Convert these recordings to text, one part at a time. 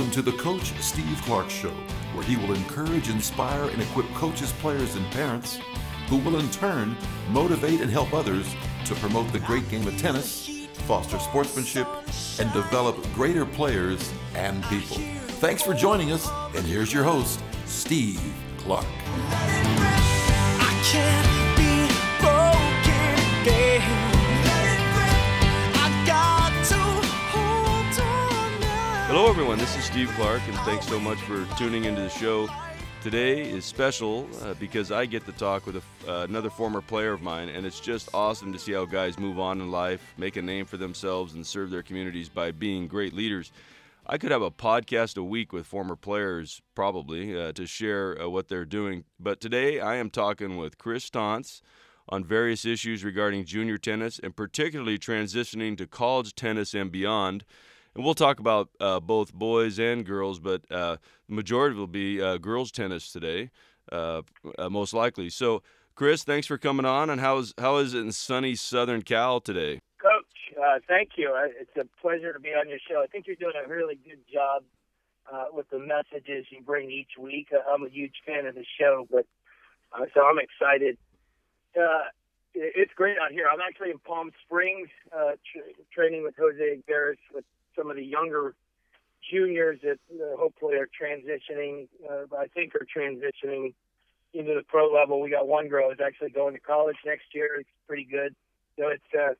Welcome to the Coach Steve Clark Show, where he will encourage, inspire, and equip coaches, players, and parents who will in turn motivate and help others to promote the great game of tennis, foster sportsmanship, and develop greater players and people. Thanks for joining us, and here's your host, Steve Clark. Hello, everyone. This is Steve Clark, and thanks so much for tuning into the show. Today is special uh, because I get to talk with a, uh, another former player of mine, and it's just awesome to see how guys move on in life, make a name for themselves, and serve their communities by being great leaders. I could have a podcast a week with former players, probably, uh, to share uh, what they're doing. But today I am talking with Chris Stantz on various issues regarding junior tennis and particularly transitioning to college tennis and beyond and we'll talk about uh, both boys and girls, but uh, the majority will be uh, girls tennis today, uh, uh, most likely. So, Chris, thanks for coming on. And how is how is it in sunny Southern Cal today? Coach, uh, thank you. It's a pleasure to be on your show. I think you're doing a really good job with the messages you bring each week. I'm a huge fan of the show, but so I'm excited. it's great out here. I'm actually in Palm Springs, tra- training with Jose Higueras with some of the younger juniors that uh, hopefully are transitioning. Uh, I think are transitioning into the pro level. We got one girl who's actually going to college next year. It's pretty good. So it's uh,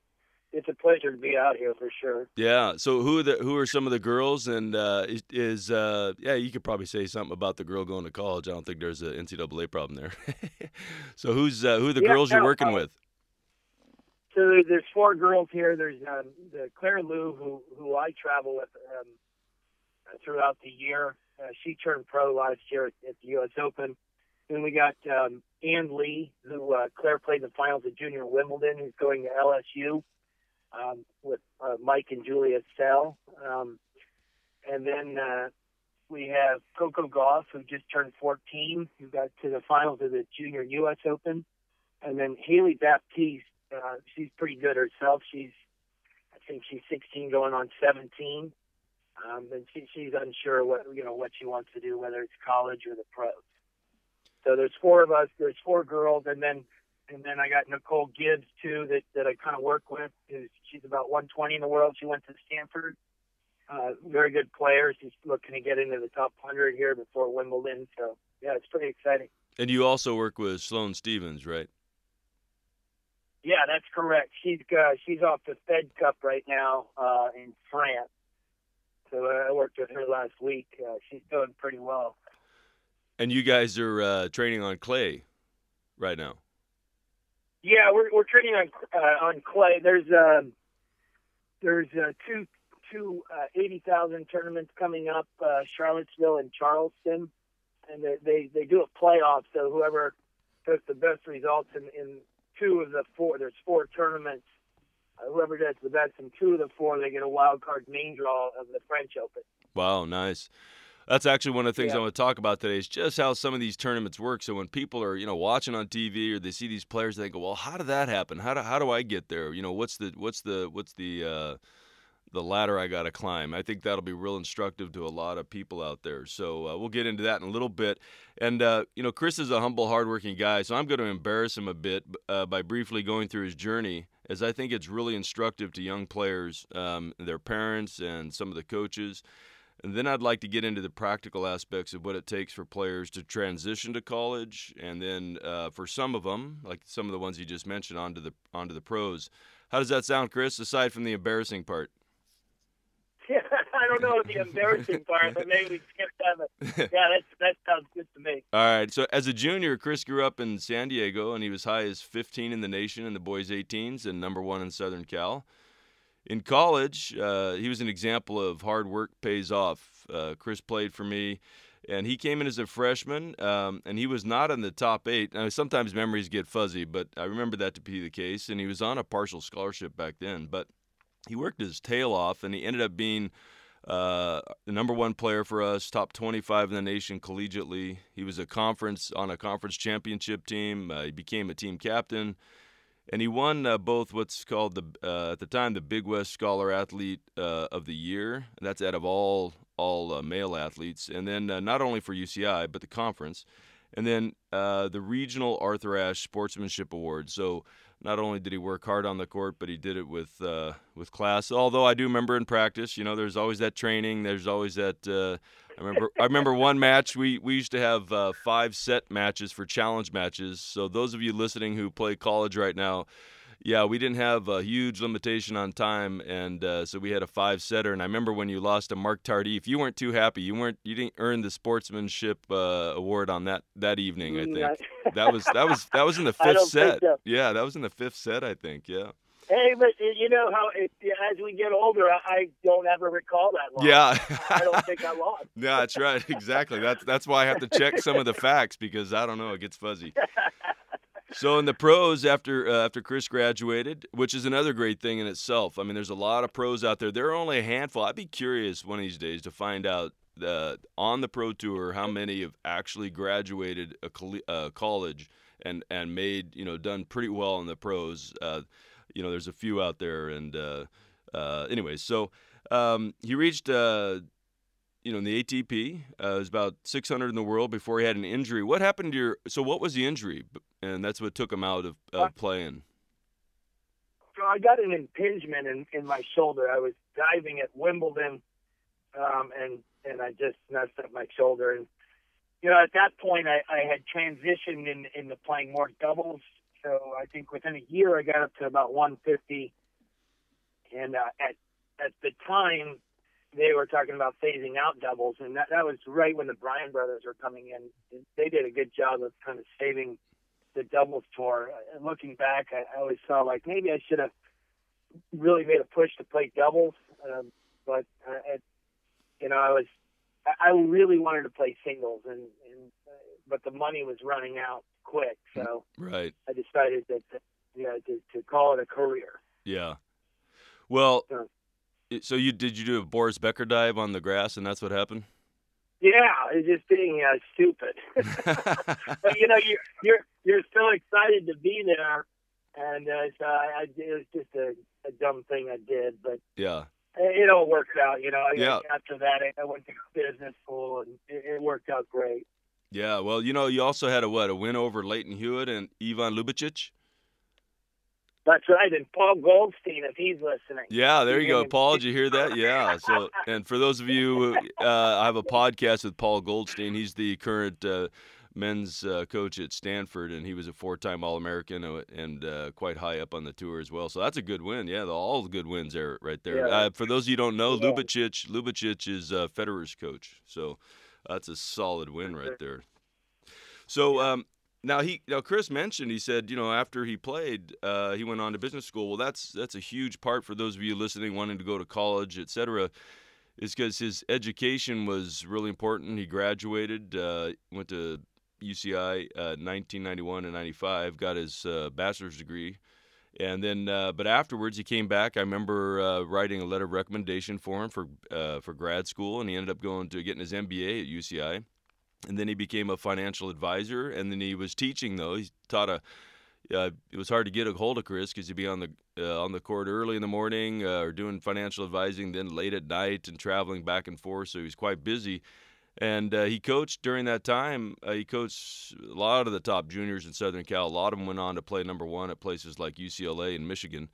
it's a pleasure to be out here for sure. Yeah. So who are the who are some of the girls? And uh, is, uh, yeah, you could probably say something about the girl going to college. I don't think there's an NCAA problem there. so who's uh, who are the yeah, girls you're working uh, with? So there's four girls here. There's um, the Claire Liu, who who I travel with um, throughout the year. Uh, she turned pro last year at, at the U.S. Open. Then we got um, Ann Li, who uh, Claire played in the finals at Junior Wimbledon, who's going to LSU um, with uh, Mike and Julia Sell. Um, and then uh, we have Coco Gauff, who just turned 14, who got to the finals of the Junior U.S. Open. And then Hailey Baptiste, uh, she's pretty good herself. She's, I think she's 16 going on 17. Um, and she, she's unsure what you know what she wants to do, whether it's college or the pros. So there's four of us. There's four girls, and then and then I got Nicole Gibbs too that that I kind of work with. She's about 120 in the world. She went to Stanford. Uh, very good player. She's looking to get into the top 100 here before Wimbledon. So yeah, it's pretty exciting. And you also work with Sloane Stevens, right? Yeah, that's correct. She's uh, she's off the Fed Cup right now uh, in France. So uh, I worked with her last week. Uh, she's doing pretty well. And you guys are uh, training on clay right now. Yeah, we're we're training on uh, on clay. There's um, there's uh, two two uh, eighty thousand tournaments coming up, uh, Charlottesville and Charleston, and they, they they do a playoff. So whoever puts the best results in, in two of the four. There's four tournaments. Uh, whoever does the best in two of the four, they get a wild card main draw of the French Open. Wow, nice. That's actually one of the things yeah. I want to talk about today is just how some of these tournaments work. So when people are, you know, watching on TV or they see these players, they go, "Well, how did that happen? How do how do I get there? You know, what's the what's the what's the uh, the ladder I got to climb. I think that'll be real instructive to a lot of people out there. So uh, we'll get into that in a little bit. And, uh, you know, Chris is a humble, hardworking guy, so I'm going to embarrass him a bit uh, by briefly going through his journey, as I think it's really instructive to young players, um, their parents, and some of the coaches. And then I'd like to get into the practical aspects of what it takes for players to transition to college, and then uh, for some of them, like some of the ones you just mentioned, onto the onto the pros. How does that sound, Chris? Aside from the embarrassing part. I don't know the embarrassing part, but maybe we skip that. Yeah, that's, that sounds good to me. All right. So as a junior, Chris grew up in San Diego, and he was high as 15 in the nation in the boys' 18s and number one in Southern Cal. In college, uh, he was an example of hard work pays off. Uh, Chris played for me, and he came in as a freshman, um, and he was not in the top eight. Now, sometimes memories get fuzzy, but I remember that to be the case, and he was on a partial scholarship back then. But he worked his tail off, and he ended up being uh, the number one player for us, top 25 in the nation collegiately. He was a conference on a conference championship team. Uh, he became a team captain, and he won uh, both what's called the uh, at the time the Big West Scholar Athlete uh, of the Year. That's out of all all uh, male athletes, and then not only for UCI but the conference, and then the regional Arthur Ashe Sportsmanship Award. So not only did he work hard on the court, but he did it with uh, with class. Although I do remember in practice, you know, there's always that training. There's always that. Uh, I remember. I remember one match. We we used to have uh, five set matches for challenge matches. So those of you listening who play college right now, yeah, we didn't have a huge limitation on time, and uh, so we had a five setter. And I remember when you lost to Mark Tardif, you weren't too happy. You weren't. You didn't earn the sportsmanship uh, award on that that evening. I think that was that was that was in the fifth set. So. Yeah, that was in the fifth set. I think. Yeah. Hey, but you know how it, as we get older, I don't ever recall that loss. Yeah, I don't think I lost. yeah, that's right. Exactly. That's that's why I have to check some of the facts because I don't know. It gets fuzzy. So in the pros, after uh, after Chris graduated, which is another great thing in itself. I mean, there's a lot of pros out there. There are only a handful. I'd be curious one of these days to find out uh, on the pro tour how many have actually graduated a uh, college and and made you know done pretty well in the pros. Uh, you know, there's a few out there, and uh, uh, anyways, so um, he reached you know, in the ATP. Uh, was about 600 in the world before he had an injury. What happened to your? So, what was the injury? And that's what took him out of uh, playing. So I got an impingement in, in my shoulder. I was diving at Wimbledon, um, and and I just messed up my shoulder. And you know, at that point, I, I had transitioned in, into playing more doubles. So I think within a year, I got up to about 150. And uh, at at the time, they were talking about phasing out doubles, and that, that was right when the Bryan brothers were coming in. They did a good job of kind of saving the doubles tour. And looking back, I, I always saw like maybe I should have really made a push to play doubles, um, but uh, it, you know I was I really wanted to play singles, and, and uh, but the money was running out quick, so right. I decided that, that yeah to, to call it a career. Yeah. Well, so, so you did you do a Boris Becker dive on the grass, and that's what happened? Yeah, it's just being uh, stupid. but you know, you're you're you're so excited to be there, and uh, so I, I, it was just a, a dumb thing I did. But yeah, it, it all worked out. You know, yeah. after that, I went to business school, and it, it worked out great. Yeah, well, you know, you also had a what a win over Lleyton Hewitt and Ivan Ljubicic. That's right, and Paul Goldstein, if he's listening. Yeah, there you go, Paul. Did you hear that? Yeah. So, and for those of you, uh, I have a podcast with Paul Goldstein. He's the current uh, men's uh, coach at Stanford, and he was a four-time All-American uh, and uh, quite high up on the tour as well. So that's a good win. Yeah, the, all the good wins there, right there. Yeah. Uh, for those of you who don't know, yeah. Ljubicic, Ljubicic is Federer's coach. So that's a solid win right there. So, um, now he now Chris mentioned he said you know after he played uh, he went on to business school. Well, that's that's a huge part for those of you listening wanting to go to college, etc. Is because his education was really important. He graduated, uh, went to UCI uh, 1991 and 95, got his uh, bachelor's degree, and then uh, but afterwards he came back. I remember uh, writing a letter of recommendation for him for for grad school, and he ended up going to getting his MBA at UCI and then he became a financial advisor and then he was teaching though he taught a uh, it was hard to get a hold of Chris because he'd be on the uh, on the court early in the morning uh, or doing financial advising, then late at night and traveling back and forth. So he was quite busy, and uh, he coached during that time. Uh, he coached a lot of the top juniors in Southern Cal. A lot of them went on to play number one at places like UCLA and Michigan.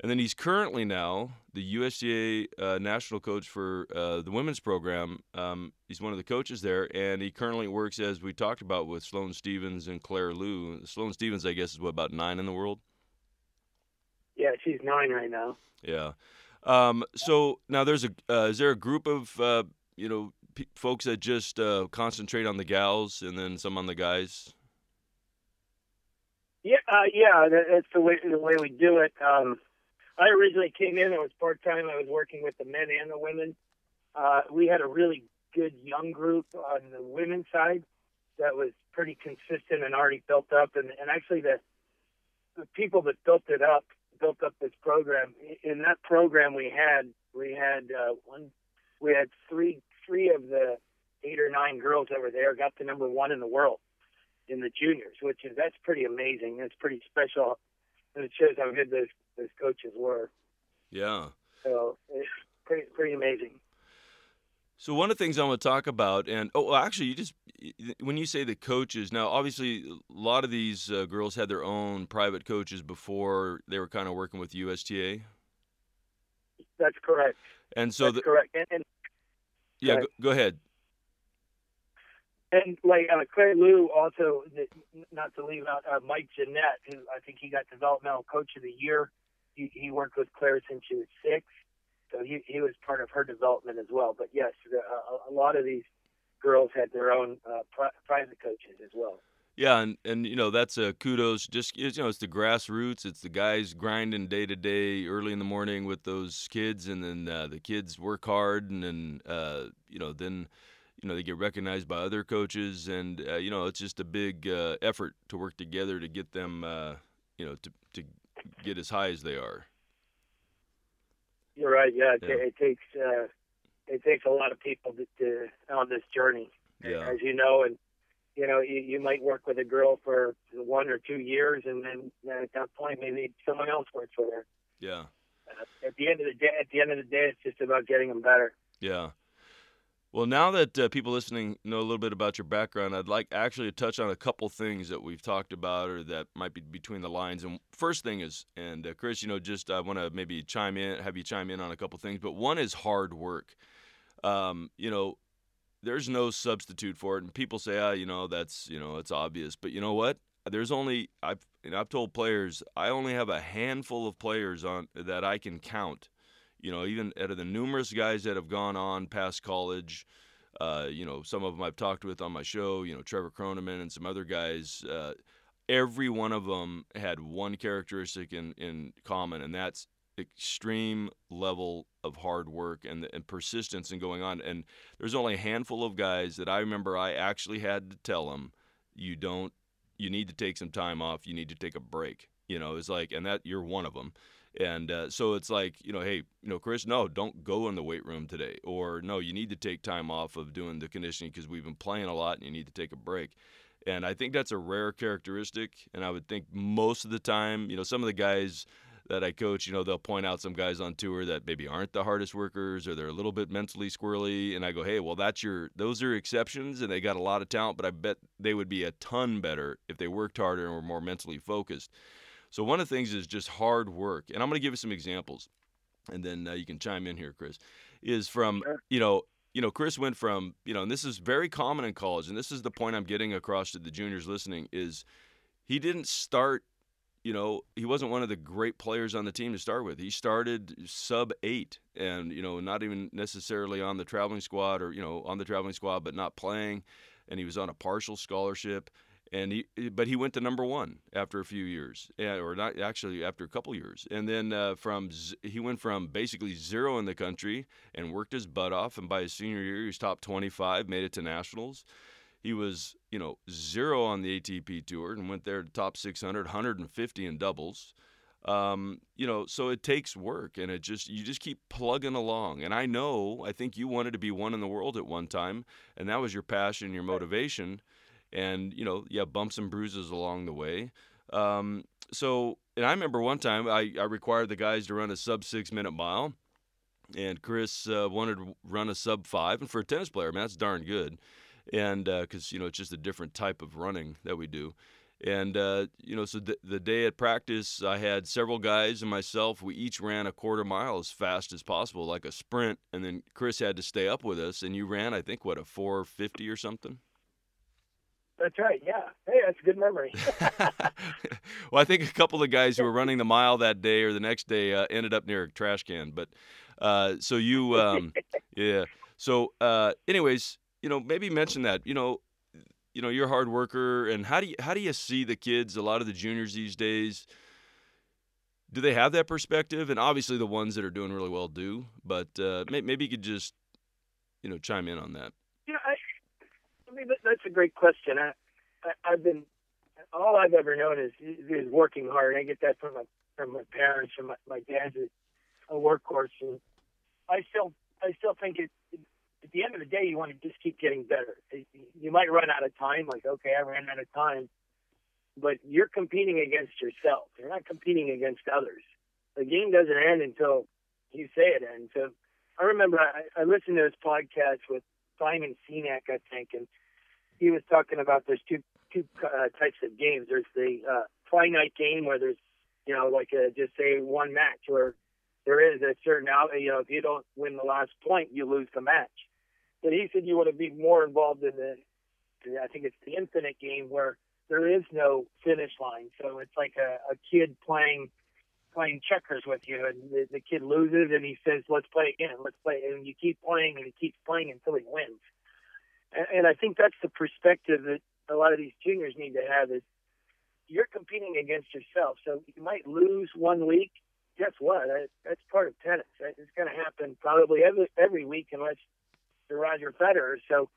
And then he's currently now the USTA uh, national coach for uh, the women's program. Um, he's one of the coaches there, and he currently works, as we talked about, with Sloane Stevens and Claire Liu. Sloane Stevens, I guess, is what about nine in the world. Yeah, she's nine right now. Yeah. Um, so now there's a uh, is there a group of uh, you know p- folks that just uh, concentrate on the gals and then some on the guys? Yeah, uh, yeah, that's the way the way we do it. Um, I originally came in. I was part time. I was working with the men and the women. Uh, we had a really good young group on the women's side that was pretty consistent and already built up. And, and actually, the the people that built it up built up this program. In that program, we had we had uh, one we had three three of the eight or nine girls that were there got to number one in the world in the juniors, which is that's pretty amazing. That's pretty special and it shows how good those those coaches were. Yeah. So it's pretty pretty amazing. So one of the things I want to talk about, and oh, actually, you just when you say the coaches, now obviously a lot of these uh, girls had their own private coaches before they were kind of working with USTA. That's correct. And so That's the, correct. And, and yeah, go go, ahead. And like uh, Claire Liu, also not to leave out uh, Mike Jeanette, who I think he got developmental coach of the year. He, he worked with Claire since she was six, so he he was part of her development as well. But yes, the, uh, a lot of these girls had their own uh, pri- private coaches as well. Yeah, and, and you know that's a kudos. Just you know, it's the grassroots. It's the guys grinding day to day, early in the morning with those kids, and then uh, the kids work hard, and then uh, you know then you know they get recognized by other coaches, and uh, you know it's just a big uh, effort to work together to get them uh, you know to to get as high as they are. You're right. Yeah, it, Yeah. it takes uh, it takes a lot of people to, to on this journey, Yeah. as you know, and you know you, you might work with a girl for one or two years, and then at that point maybe someone else works with her. Yeah. Uh, at the end of the day, at the end of the day, it's just about getting them better. Yeah. Well, now that uh, people listening know a little bit about your background, I'd like actually to touch on a couple things that we've talked about or that might be between the lines. And first thing is, and uh, Chris, you know, just I want to maybe chime in, have you chime in on a couple things, but one is hard work. Um, you know, there's no substitute for it, and people say, ah, you know, that's you know, it's obvious, but you know what? There's only I've you know, I've told players I only have a handful of players on that I can count you know, even out of the numerous guys that have gone on past college, uh, you know, some of them I've talked with on my show, you know, Trevor Croneman and some other guys, uh, every one of them had one characteristic in, in common, and that's extreme level of hard work and, and persistence in going on. And there's only a handful of guys that I remember I actually had to tell them, you don't, you need to take some time off, you need to take a break. You know, it's like, and that you're one of them. And uh, so it's like, you know, hey, you know, Chris, no, don't go in the weight room today. Or no, you need to take time off of doing the conditioning because we've been playing a lot and you need to take a break. And I think that's a rare characteristic. And I would think most of the time, you know, some of the guys that I coach, you know, they'll point out some guys on tour that maybe aren't the hardest workers or they're a little bit mentally squirrely. And I go, hey, well, that's your, those are exceptions and they got a lot of talent, but I bet they would be a ton better if they worked harder and were more mentally focused. So one of the things is just hard work, and I'm going to give you some examples, and then uh, you can chime in here, Chris. Is from Sure. you know you know Chris went from you know, and this is very common in college, and this is the point I'm getting across to the juniors listening is he didn't start. You know, he wasn't one of the great players on the team to start with. He started sub eight, and you know, not even necessarily on the traveling squad, or you know, on the traveling squad, but not playing. And he was on a partial scholarship and he but he went to number one after a few years or not actually after a couple years. And then uh, from z- he went from basically zero in the country and worked his butt off. And by his senior year he was top 25 made it to nationals. He was you know zero on the atp tour and went there to top 600 150 in doubles. Um, you know so it takes work and it just you just keep plugging along. And i know i think you wanted to be one in the world at one time and that was your passion your motivation and you know yeah bumps and bruises along the way. Um, so and i remember one time I, I required the guys to run a sub six minute mile and chris uh, wanted to run a sub five. And for a tennis player man that's darn good. And because you know it's just a different type of running that we do. And uh, you know so th- the day at practice i had several guys and myself we each ran a quarter mile as fast as possible like a sprint. And then chris had to stay up with us and you ran i think what a 450 or something That's right. Yeah. Hey, that's a good memory. well, I think a couple of guys who were running the mile that day or the next day uh, ended up near a trash can. But uh, so you, um, yeah. So, uh, anyways, you know, maybe mention that. You know, you know, you're a hard worker, and how do you how do you see the kids? A lot of the juniors these days. Do they have that perspective? And obviously, the ones that are doing really well do. But uh, maybe you could just, you know, chime in on that. Mean that's a great question. I, I, I've been all I've ever known is is working hard. I get that from my from my parents. From my, my dad's a, a workhorse, and I still I still think it. At the end of the day, you want to just keep getting better. You might run out of time, like okay, I ran out of time, but you're competing against yourself. You're not competing against others. The game doesn't end until you say it ends. So I remember I, I listened to this podcast with Simon Sinek, I think, and he was talking about there's two two uh, types of games. There's the uh, finite game where there's you know like a, just say one match where there is a certain out. You know, if you don't win the last point, you lose the match. But he said you want to be more involved in the I think it's the infinite game where there is no finish line. So it's like a, a kid playing playing checkers with you, and the, the kid loses, and he says, "Let's play again. Let's play." And you keep playing, and he keeps playing until he wins. And, and I think that's the perspective that a lot of these juniors need to have is you're competing against yourself. So you might lose one week. Guess what? That's part of tennis. It's going to happen probably every every week unless you're Roger Federer. So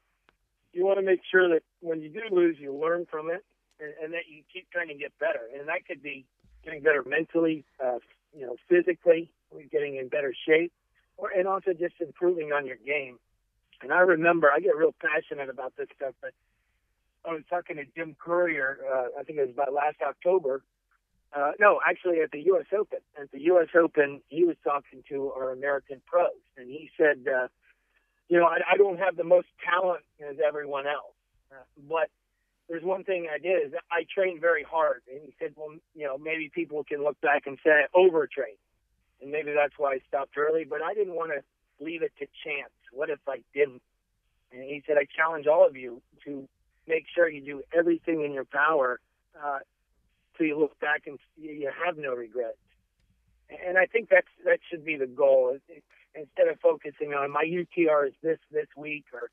you want to make sure that when you do lose, you learn from it, and, and that you keep trying to get better. And that could be getting better mentally, uh, you know, physically, getting in better shape, or and also just improving on your game. And I remember, I get real passionate about this stuff, but I was talking to Jim Courier, uh, I think it was about last October. Uh, no, actually at the U.S. Open. At the U.S. Open, he was talking to our American pros, and he said, uh, you know, I, I don't have the most talent as everyone else, uh, but there's one thing I did is I trained very hard. And he said, well, you know, maybe people can look back and say I overtrained, and maybe that's why I stopped early. But I didn't want to leave it to chance. What if I didn't? And he said, I challenge all of you to make sure you do everything in your power uh, so you look back and you have no regrets. And I think that's that should be the goal. Instead of focusing on my UTR is this this week or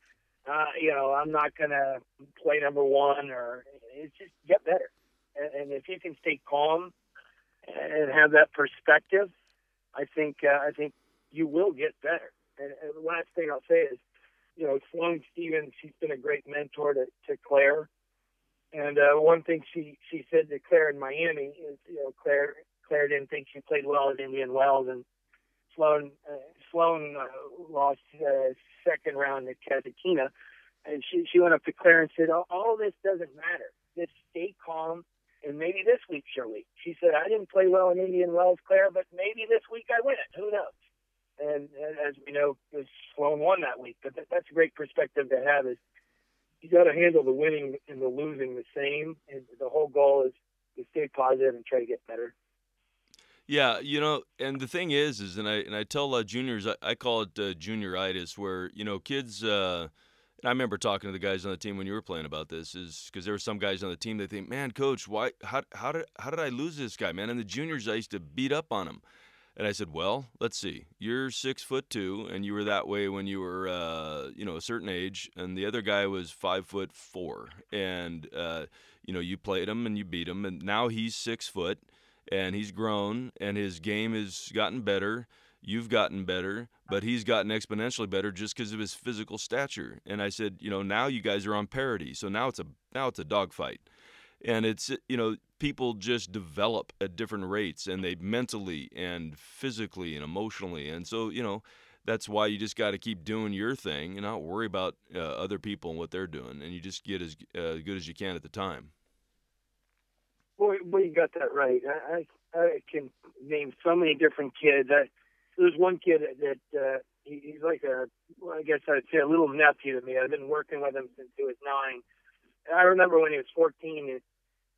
uh, you know, I'm not going to play number one or it's just get better. And, and if you can stay calm and have that perspective, I think, uh, I think you will get better. And, and the last thing I'll say is, you know, Sloane Stevens, she's been a great mentor to, to Claire. And uh, one thing she, she said to Claire in Miami is, you know, Claire Claire didn't think she played well at Indian Wells, and Sloane uh, Sloane uh, lost uh, second round at Kasatkina, and she she went up to Claire and said, "All, this doesn't matter. Just stay calm, and maybe this week's your week." She said, "I didn't play well in Indian Wells, Claire, but maybe this week I win it. Who knows?" And, and as we know, Sloane won that week. But that, that's a great perspective to have. Is you got to handle the winning and the losing the same, and the whole goal is to stay positive and try to get better. Yeah, you know, and the thing is, is and I and I tell uh, juniors, I, I, call it uh, junioritis, where you know kids. Uh, and I remember talking to the guys on the team when you were playing about this, is because there were some guys on the team that think, man, coach, why, how, how did, how did I lose this guy, man? And the juniors, I used to beat up on him. And I said, well, let's see. You're six foot two, and you were that way when you were, uh, you know, a certain age, and the other guy was five foot four, and uh, you know, you played him and you beat him, and now he's six foot and he's grown and his game has gotten better. You've gotten better, but he's gotten exponentially better just because of his physical stature. And I said, you know, now you guys are on parity, so now it's a now it's a dogfight, and it's you know people just develop at different rates, and they mentally and physically and emotionally, and so you know that's why you just got to keep doing your thing and not worry about uh, other people and what they're doing, and you just get as uh, good as you can at the time. well, boy, you got that right. I, I, I can name so many different kids. I, there's one kid that uh, he, he's like a, well, I guess I'd say a little nephew to me. I've been working with him since he was nine. And I remember when he was 14, he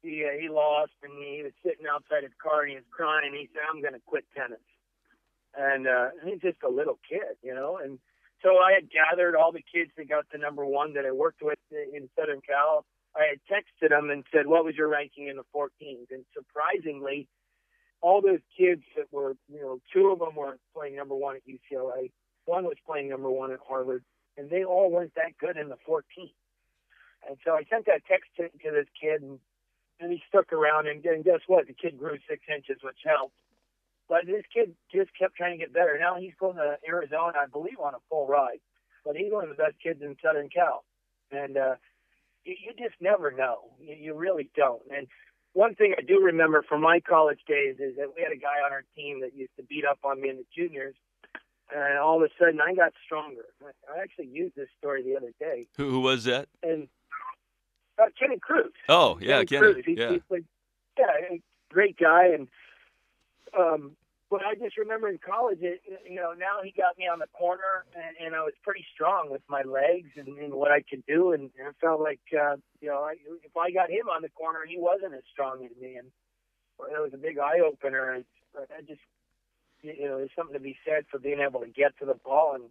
he, uh, he lost and he was sitting outside his car and he was crying. and He said, "I'm going to quit tennis." And uh, he's just a little kid, you know. And so I had gathered all the kids that got the number one that I worked with in Southern Cal I had texted them and said, "What was your ranking in the 14s?" And surprisingly, all those kids that were, you know, two of them were playing number one at UCLA, one was playing number one at Harvard, and they all weren't that good in the 14. And so I sent that text to, to this kid, and, and he stuck around. And, and guess what? The kid grew six inches, which helped. But this kid just kept trying to get better. Now he's going to Arizona, I believe, on a full ride. But he's one of the best kids in Southern Cal. And uh, you, you just never know. You, you really don't. And one thing I do remember from my college days is that we had a guy on our team that used to beat up on me in the juniors. And all of a sudden, I got stronger. I actually used this story the other day. Who, who was that? And uh, Kenny Cruz. Oh, yeah, Kenny. Kenny. Cruz. He, yeah. He's like, yeah, great guy. And um, but I just remember in college, it, you know, now he got me on the corner, and, and I was pretty strong with my legs and, and what I could do, and, and I felt like, uh, you know, I, if I got him on the corner, he wasn't as strong as me, and it was a big eye opener. And I just, you know, there's something to be said for being able to get to the ball and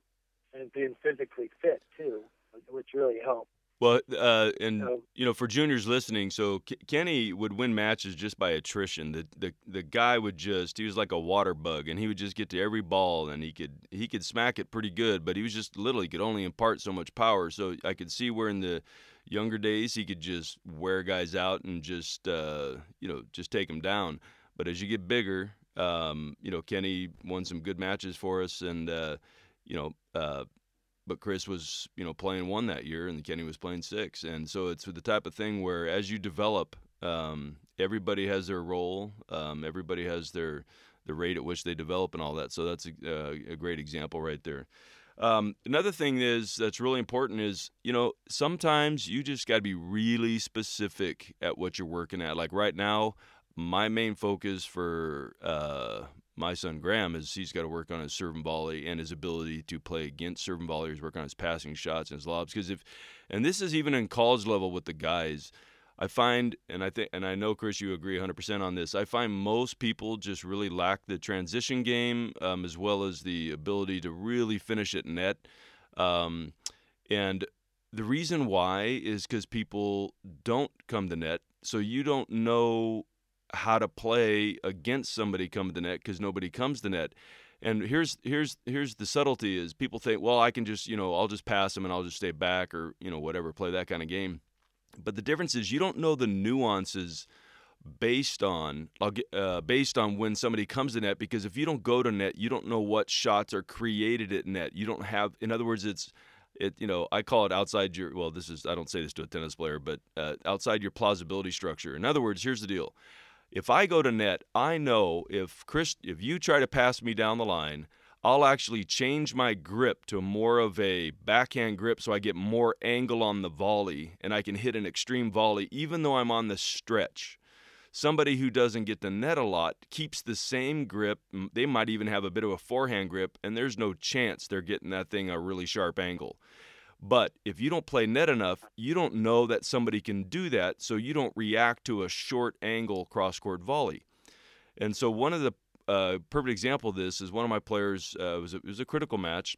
and being physically fit too, which really helped. Well, uh, and you know, for juniors listening, so K- Kenny would win matches just by attrition. The, the the guy would just he was like a water bug, and he would just get to every ball, and he could he could smack it pretty good, but he was just little. He could only impart so much power. So I could see where in the younger days he could just wear guys out and just uh, you know just take them down. But as you get bigger, um, you know, Kenny won some good matches for us, and uh, you know, uh, but Chris was, you know, playing one that year, and Kenny was playing six, and so it's the type of thing where as you develop, um, everybody has their role, um, everybody has their the rate at which they develop and all that. So that's a, uh, a great example right there. Um, another thing is that's really important is you know sometimes you just got to be really specific at what you're working at. Like right now, my main focus for uh, my son Graham is he's got to work on his serve and volley and his ability to play against serve and volleyers, work on his passing shots and his lobs. Because if, and this is even in college level with the guys, I find, and I think, and I know Chris, you agree 100% on this. I find most people just really lack the transition game um, as well as the ability to really finish at net. Um, and the reason why is because people don't come to net, so you don't know how to play against somebody coming to net because nobody comes to net. And here's here's here's the subtlety is people think, well, I can just you know I'll just pass them and I'll just stay back or you know whatever, play that kind of game. But the difference is you don't know the nuances based on uh, based on when somebody comes to net because if you don't go to net, you don't know what shots are created at net. You don't have, in other words, it's it you know I call it outside your well this is I don't say this to a tennis player, but uh, outside your plausibility structure. In other words, here's the deal if I go to net, I know if Chris, if you try to pass me down the line, I'll actually change my grip to more of a backhand grip so I get more angle on the volley and I can hit an extreme volley even though I'm on the stretch. Somebody who doesn't get the net a lot keeps the same grip. They might even have a bit of a forehand grip, and there's no chance they're getting that thing a really sharp angle. But if you don't play net enough, you don't know that somebody can do that, so you don't react to a short angle cross court volley. And so one of the uh, perfect example of this is one of my players uh, was a, it was a critical match,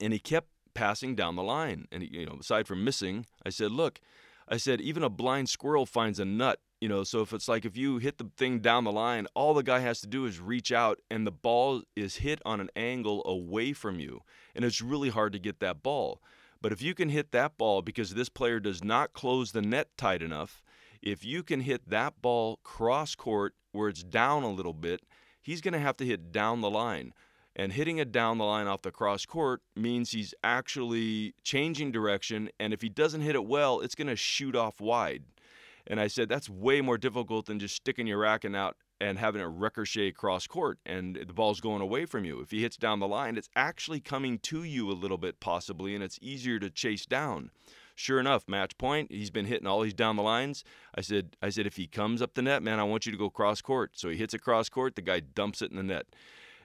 and he kept passing down the line. And he, you know, aside from missing, I said, "Look, I said even a blind squirrel finds a nut." You know, so if it's like if you hit the thing down the line, all the guy has to do is reach out, and the ball is hit on an angle away from you, and it's really hard to get that ball. But if you can hit that ball because this player does not close the net tight enough, if you can hit that ball cross court where it's down a little bit, he's going to have to hit down the line. And hitting it down the line off the cross court means he's actually changing direction. And if he doesn't hit it well, it's going to shoot off wide. And I said, that's way more difficult than just sticking your racket out and having a ricochet cross court and the ball's going away from you. If he hits down the line, it's actually coming to you a little bit possibly and it's easier to chase down. Sure enough, match point, he's been hitting all these down the lines. I said I said if he comes up the net, man, I want you to go cross court. So he hits it cross court, the guy dumps it in the net.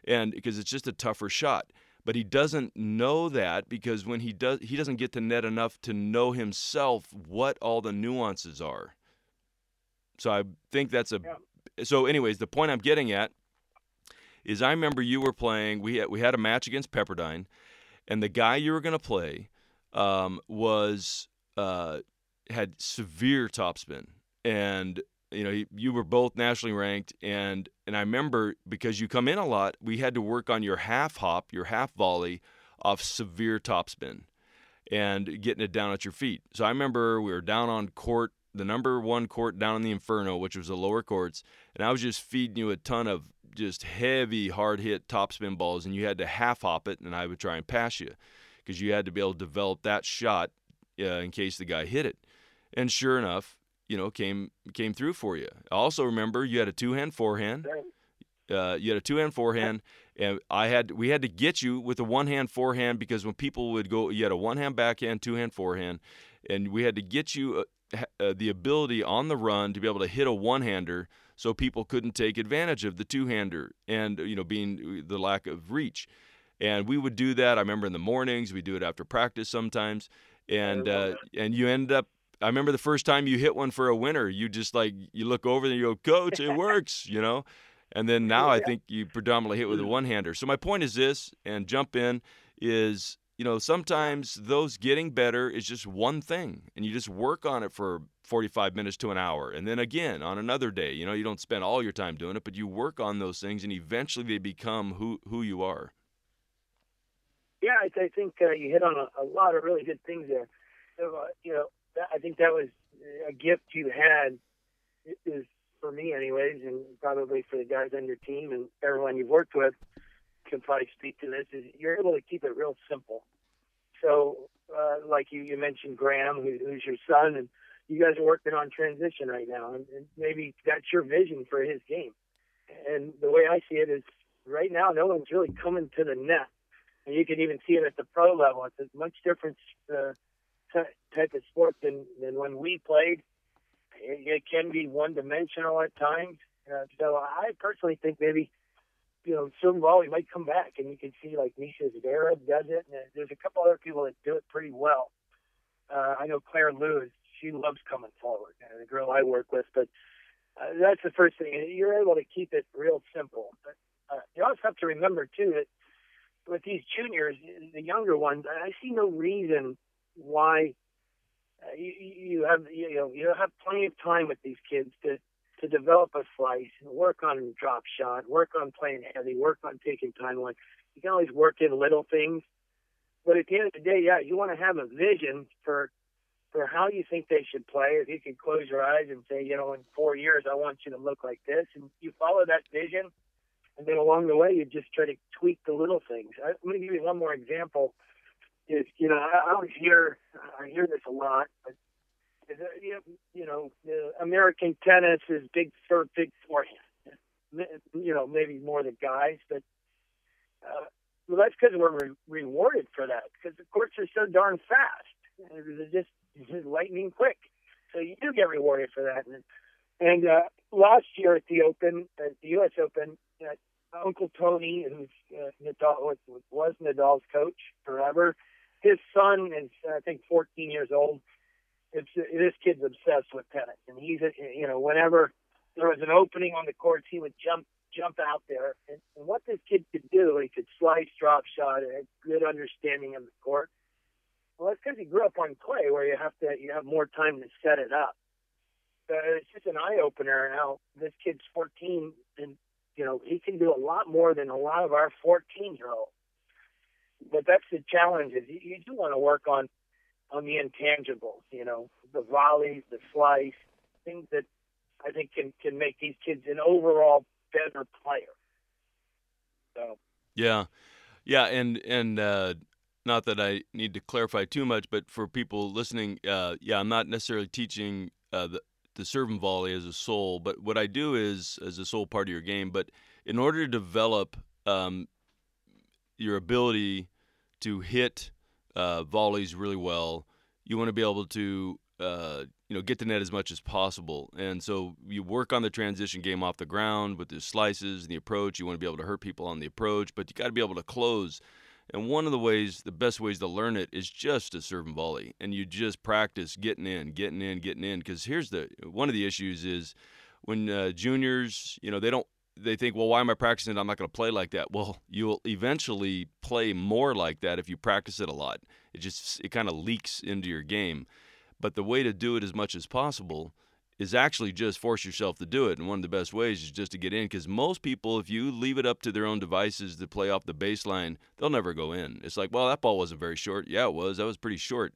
And because it's just a tougher shot. But he doesn't know that because when he does he doesn't get to net enough to know himself what all the nuances are. So I think that's a yeah so, anyways, the point I'm getting at is I remember you were playing. We had, we had a match against Pepperdine, and the guy you were going to play um, was uh, had severe topspin, and you know you were both nationally ranked, and and I remember because you come in a lot, we had to work on your half hop, your half volley off severe topspin, and getting it down at your feet. So I remember we were down on court the number one court down in the Inferno, which was the lower courts, and I was just feeding you a ton of just heavy, hard hit topspin balls, and you had to half hop it, and I would try and pass you because you had to be able to develop that shot uh, in case the guy hit it. And sure enough, you know, came came through for you. I also remember you had a two hand forehand. Uh, you had a two hand forehand, and I had we had to get you with a one hand forehand because when people would go, you had a one hand backhand, two hand forehand, and we had to get you uh, the ability on the run to be able to hit a one-hander so people couldn't take advantage of the two-hander and you know being uh, the lack of reach. And we would do that i remember in the mornings we do it after practice sometimes. And uh, and you end up I remember the first time you hit one for a winner, you just like you look over and you go, "Coach, it works," you know. And then now I think you predominantly hit with a one-hander. So my point is this, and jump in is you know sometimes those getting better is just one thing, and you just work on it for 45 minutes to an hour, and then again on another day. You know, you don't spend all your time doing it, but you work on those things, and eventually they become who who you are. Yeah, I, I think uh, you hit on a, a lot of really good things there. So, uh, you know, that, I think that was a gift you had is for me anyways and probably for the guys on your team and everyone you've worked with can probably speak to this is you're able to keep it real simple so uh, like you, you mentioned graham who, who's your son and you guys are working on transition right now and, and maybe that's your vision for his game and the way i see it is right now no one's really coming to the net and you can even see it at the pro level it's a much different uh, type of sport than than when we played. It, it can be one dimensional at times. Uh, so I personally think maybe you know Silver Volley might come back, and you can see like Mischa Zverev does it, and there's a couple other people that do it pretty well. Uh, I know Claire Liu; she loves coming forward, uh, the girl I work with. But uh, that's the first thing. You're able to keep it real simple. But uh, you also have to remember too that with these juniors, the younger ones, I see no reason why uh, you, you have you know you have plenty of time with these kids to to develop a slice work on drop shot, work on playing heavy, work on taking time away. You can always work in little things, but at the end of the day, yeah, you want to have a vision for for how you think they should play. If you can close your eyes and say, you know, in four years, I want you to look like this, and you follow that vision, and then along the way, you just try to tweak the little things. I'm going to give you one more example is you know I, I always hear I hear this a lot, but you know American tennis is big for big forehand. You know maybe more the guys, but uh, well that's because we're re- rewarded for that because the courts are so darn fast. They're just, just lightning quick, so you do get rewarded for that. And, and uh, last year at the Open, at the U.S. Open, uh, Uncle Tony, who's uh, Nadal was Nadal's coach forever, his son is I think 14 years old. It's this kid's obsessed with tennis, and he's you know whenever there was an opening on the courts, he would jump jump out there. And, and what this kid could do, he could slice, drop shot, and had good understanding of the court. Well, that's because he grew up on clay, where you have to you have more time to set it up. So it's just an eye opener how this kid's 14, and you know he can do a lot more than a lot of our 14 year olds but that's the challenge is you, you do want to work on on the intangibles, you know, the volleys, the slice, things that I think can can make these kids an overall better player. So yeah, yeah, and and uh, not that I need to clarify too much, but for people listening, uh, yeah, I'm not necessarily teaching uh, the the serve and volley as a soul, but what I do is as a sole part of your game. But in order to develop um, your ability to hit uh, volleys really well. You want to be able to uh, you know get the net as much as possible, and so you work on the transition game off the ground with the slices and the approach. You want to be able to hurt people on the approach, but you got to be able to close. And one of the ways, the best ways to learn it is just to serve and volley, and you just practice getting in, getting in, getting in. Because here's the one of the issues is when uh, juniors, you know, they don't they think, well, why am I practicing? I'm not going to play like that. Well, you'll eventually play more like that if you practice it a lot. It just it kind of leaks into your game. But the way to do it as much as possible is actually just force yourself to do it. And one of the best ways is just to get in because most people, if you leave it up to their own devices to play off the baseline, they'll never go in. It's like, well, that ball wasn't very short. Yeah, it was. That was pretty short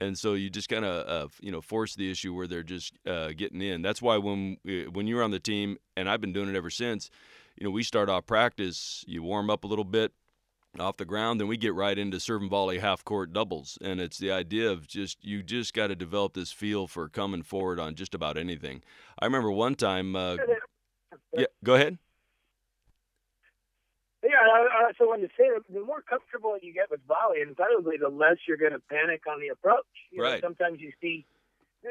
and so you just kind of uh, you know force the issue where they're just uh, getting in. That's why when when you're on the team, and I've been doing it ever since. You know, we start off practice, you warm up a little bit off the ground, then we get right into serve and volley half court doubles, and it's the idea of just you just got to develop this feel for coming forward on just about anything. I remember one time. Uh, yeah, go ahead. Yeah, I also wanted to say the more comfortable you get with volley, and probably the less you're going to panic on the approach. You right. Know, sometimes you see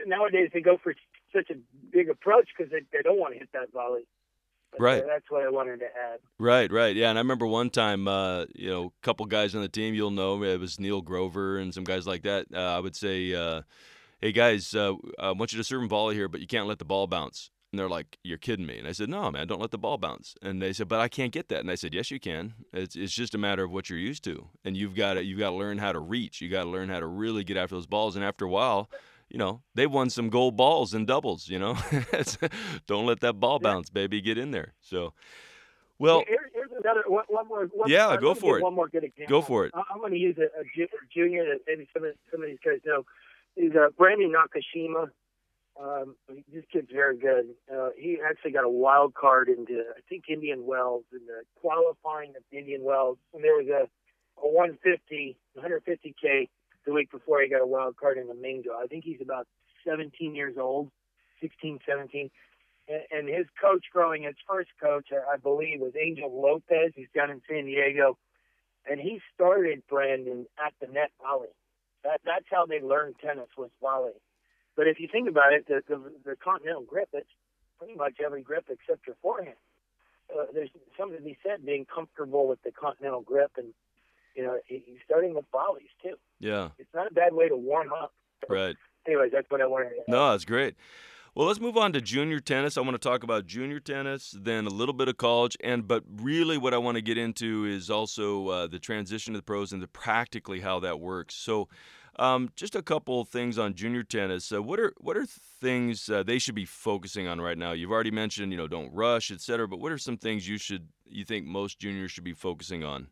nowadays they go for such a big approach because they, they don't want to hit that volley. But, right. Uh, that's what I wanted to add. Right, right. Yeah, and I remember one time, uh, you know, a couple guys on the team, you'll know, it was Neil Grover and some guys like that. Uh, I would say, uh, hey, guys, uh, I want you to serve a volley here, but you can't let the ball bounce. And they're like, "You're kidding me." And I said, "No, man, don't let the ball bounce." And they said, "But I can't get that." And I said, "Yes, you can. It's it's just a matter of what you're used to, and you've got to you've got to learn how to reach. You got to learn how to really get after those balls. And after a while, you know, they won some gold balls and doubles. You know, don't let that ball bounce, baby. Get in there. So, well, Here, here's another one, one more. One, Yeah, I'm go for it. One more good example. Go for it. I- I'm going to use a, a junior that maybe some of some of these guys know. He's uh, Brandon Nakashima. Um, this kid's very good. Uh, he actually got a wild card into I think Indian Wells in the qualifying of Indian Wells, and there was a, a 150, 150k the week before he got a wild card in the main draw. I think he's about 17 years old, 16, 17. And, and his coach growing, his first coach, I I believe, was Angel Lopez. He's down in San Diego. And he started Brandon at the net volley. That, that's how they learned tennis was volley. But if you think about it, the, the, the continental grip, it's pretty much every grip except your forehand. Uh, there's something to be said being comfortable with the continental grip and, you know, he's starting with volleys too. yeah, It's not a bad way to warm up. right. Anyways, that's what I wanted to add. No, that's great. Well, let's move on to junior tennis. I want to talk about junior tennis, then a little bit of college, and but really what I want to get into is also uh, the transition to the pros and the practically how that works. So, um, just a couple things on junior tennis. Uh, what are what are things uh, they should be focusing on right now? You've already mentioned, you know, don't rush, et cetera. But what are some things you should you think most juniors should be focusing on?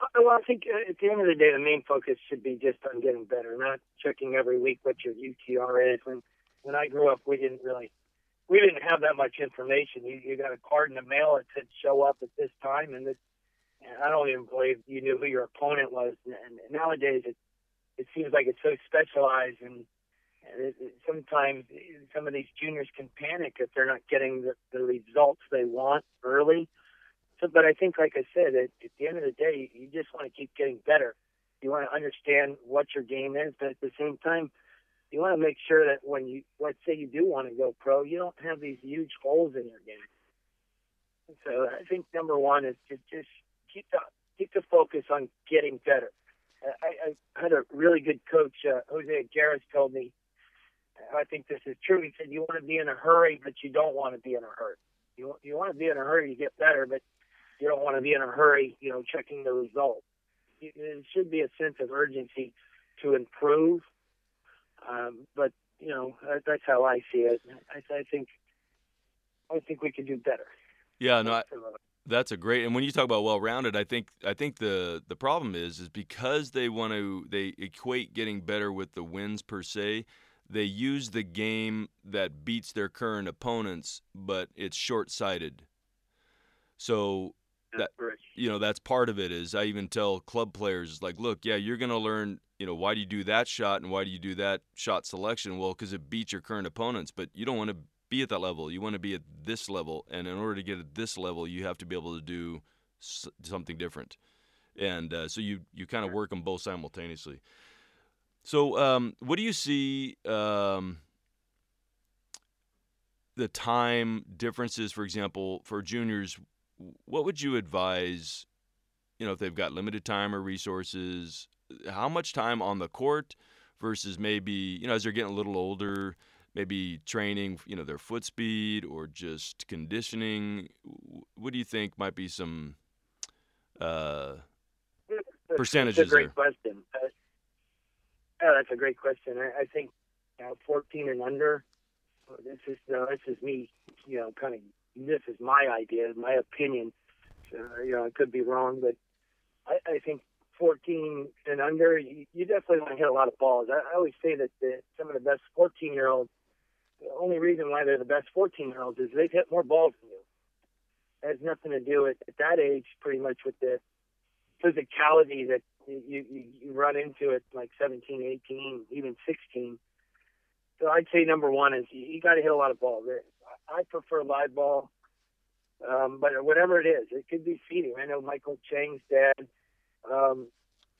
Uh, Well, I think uh, at the end of the day, the main focus should be just on getting better, not checking every week what your UTR is. When when I grew up, we didn't really we didn't have that much information. You you got a card in the mail that said show up at this time, and, this, and I don't even believe you knew who your opponent was. And, nowadays, it it seems like it's so specialized, and, and it, it, sometimes some of these juniors can panic if they're not getting the, the results they want early. So, but I think, like I said, at, at the end of the day, you just want to keep getting better. You want to understand what your game is, but at the same time, you want to make sure that when you, let's say, you do want to go pro, you don't have these huge holes in your game. So I think number one is to just keep the keep the focus on getting better. I, I had a really good coach, uh, Jose Higueras, told me. I think this is true. He said you want to be in a hurry, but you don't want to be in a hurry. You you want to be in a hurry to get better, but you don't want to be in a hurry, you know, checking the results. It, it should be a sense of urgency to improve. Um, but you know, that, that's how I see it. I, I think I think we could do better. Yeah, no, I, That's a great. And when you talk about well-rounded, I think I think the the problem is is because they want to they equate getting better with the wins per se. They use the game that beats their current opponents, but it's short-sighted. So that you know that's part of it is I even tell club players like, look, yeah, you're going to learn, you know, why do you do that shot and why do you do that shot selection? Well, because it beats your current opponents, but you don't want to be at that level. You want to be at this level, and in order to get at this level, you have to be able to do s- something different. And uh, so you you kind of work them both simultaneously. So um, what do you see? Um, the time differences, for example, for juniors, what would you advise? You know, if they've got limited time or resources, how much time on the court versus maybe you know as they're getting a little older, maybe training, you know, their foot speed or just conditioning. What do you think might be some uh, percentages That's a great there? question. Uh, yeah, that's a great question. I, I think you know, 14 and under. This is no, this is me. You know, kind of. This is my idea, my opinion. Uh, you know, I could be wrong, but I, I think 14 and under, you, you definitely want to hit a lot of balls. I, I always say that the, some of the best 14 year olds, the only reason why they're the best 14 year olds is they've hit more balls than you. It has nothing to do with at that age, pretty much with the physicality that you, you, you run into at like 17, 18, even 16. So I'd say number one is you, you got to hit a lot of balls. I prefer live ball, um, but whatever it is, it could be feeding. I know Michael Chang's dad. Um,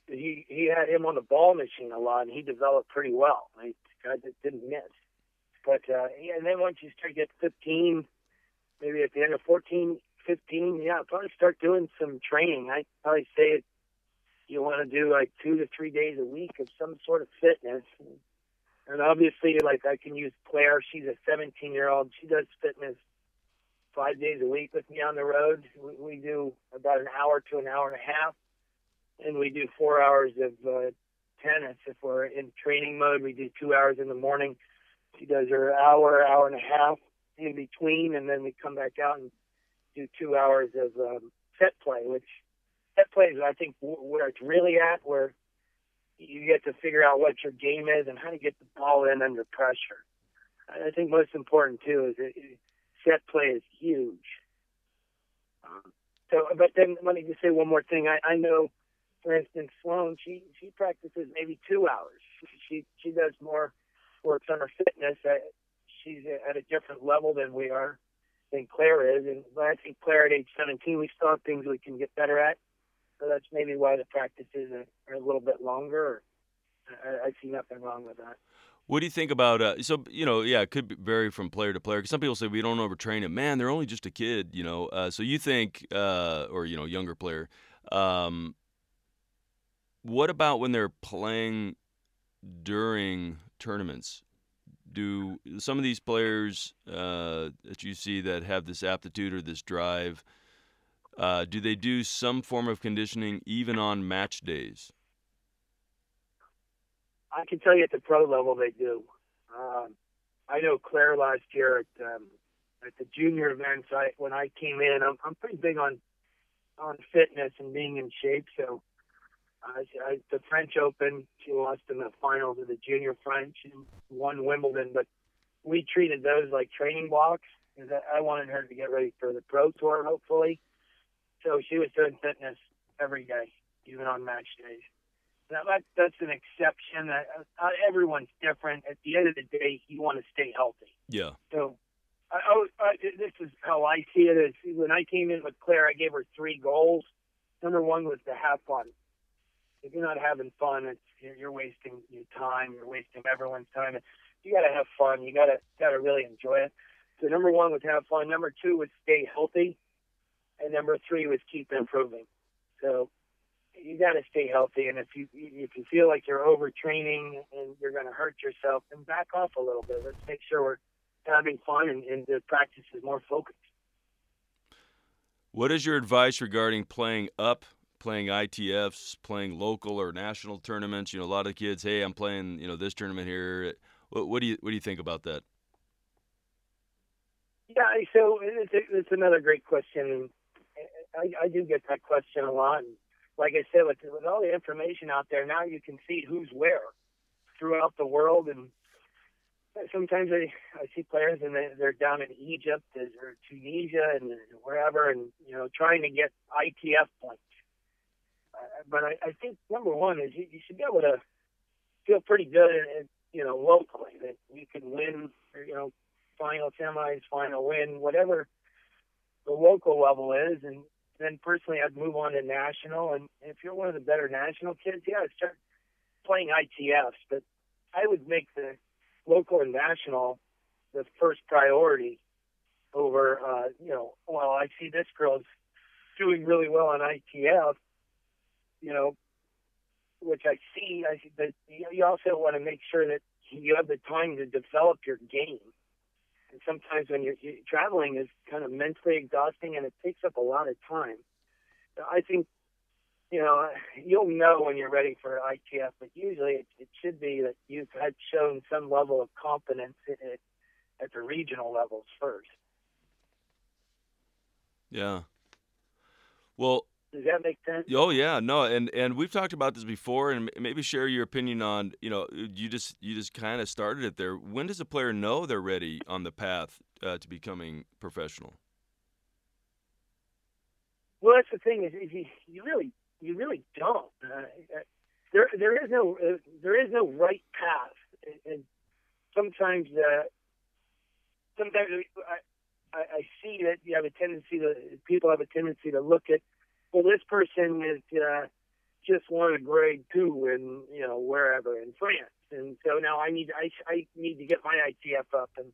he he had him on the ball machine a lot, and he developed pretty well. He guy that didn't miss. But uh, yeah, and then once you start get 15, maybe at the end of 14, 15, yeah, probably start doing some training. I probably say it, you want to do like two to three days a week of some sort of fitness. And obviously, like I can use Claire. She's a 17 year old. She does fitness five days a week with me on the road. We, we do about an hour to an hour and a half, and we do four hours of uh, tennis. If we're in training mode, we do two hours in the morning. She does her hour, hour and a half in between, and then we come back out and do two hours of um, set play, which set play is, I think, where it's really at, where you get to figure out what your game is and how to get the ball in under pressure. I think most important too is that set play is huge. Um, so, but then let me just say one more thing. I, I know, for instance, Sloane. She she practices maybe two hours. She she does more works on her fitness. I, she's at a different level than we are, than Claire is. And I think Claire at age 17, we still have things we can get better at. So that's maybe why the practices are, are a little bit longer. I, I see nothing wrong with that. What do you think about uh, so you know yeah it could vary from player to player because some people say we don't overtrain him man they're only just a kid you know uh, so you think uh, or you know younger player um, what about when they're playing during tournaments do some of these players uh, that you see that have this aptitude or this drive uh, do they do some form of conditioning even on match days I can tell you at the pro level they do. Um, I know Claire last year at um, at the junior events. I when I came in, I'm I'm pretty big on on fitness and being in shape. So I, I, the French Open, she lost in the finals of the junior French and won Wimbledon, but we treated those like training blocks because I, I wanted her to get ready for the pro tour, hopefully. So she was doing fitness every day, even on match days. Now that that's an exception. Uh, uh, everyone's different. At the end of the day, you want to stay healthy. Yeah. So, I, I, this is how I see it. Is when I came in with Claire, I gave her three goals. Number one was to have fun. If you're not having fun, it's you're, you're wasting your time. You're wasting everyone's time. You got to have fun. You got to got to really enjoy it. So number one was have fun. Number two was stay healthy, and number three was keep improving. So you got to stay healthy. And if you if you feel like you're overtraining and you're going to hurt yourself, then back off a little bit. Let's make sure we're having fun and, and the practice is more focused. What is your advice regarding playing up, playing ITFs, playing local or national tournaments? You know, a lot of kids, hey, I'm playing, you know, this tournament here. What, what do you what do you think about that? Yeah, so it's, it's another great question. I, I do get that question a lot. And like I said, with, with all the information out there, now you can see who's where throughout the world. And sometimes I, I see players and they, they're down in Egypt or Tunisia and wherever, and you know, trying to get ITF points. But I, I think number one is you, you should be able to feel pretty good, and you know, locally that you can win, or, you know, final semis, final win, whatever the local level is, and then personally, I'd move on to national. And if you're one of the better national kids, yeah, start playing ITFs. But I would make the local and national the first priority over, uh, you know, well, I see this girl's doing really well on ITF, you know, which I see. I see, but you also want to make sure that you have the time to develop your game and sometimes when you're, you're traveling is kind of mentally exhausting and it takes up a lot of time. So I think you know, you'll know when you're ready for ITF, but usually it, it should be that you've had shown some level of competence at, at the regional levels first. Yeah. Well, does that make sense? Oh yeah, no, and and we've talked about this before, and maybe share your opinion on you know you just you just kind of started it there. When does a player know they're ready on the path uh, to becoming professional? Well, that's the thing is, is you, you really you really don't. Uh, uh there there is no uh, there is no right path, and sometimes uh, sometimes I, I I see that you have a tendency to people have a tendency to look at well, this person is, uh, just won a grade two in you know wherever in France, and so now I need I I need to get my ITF up and.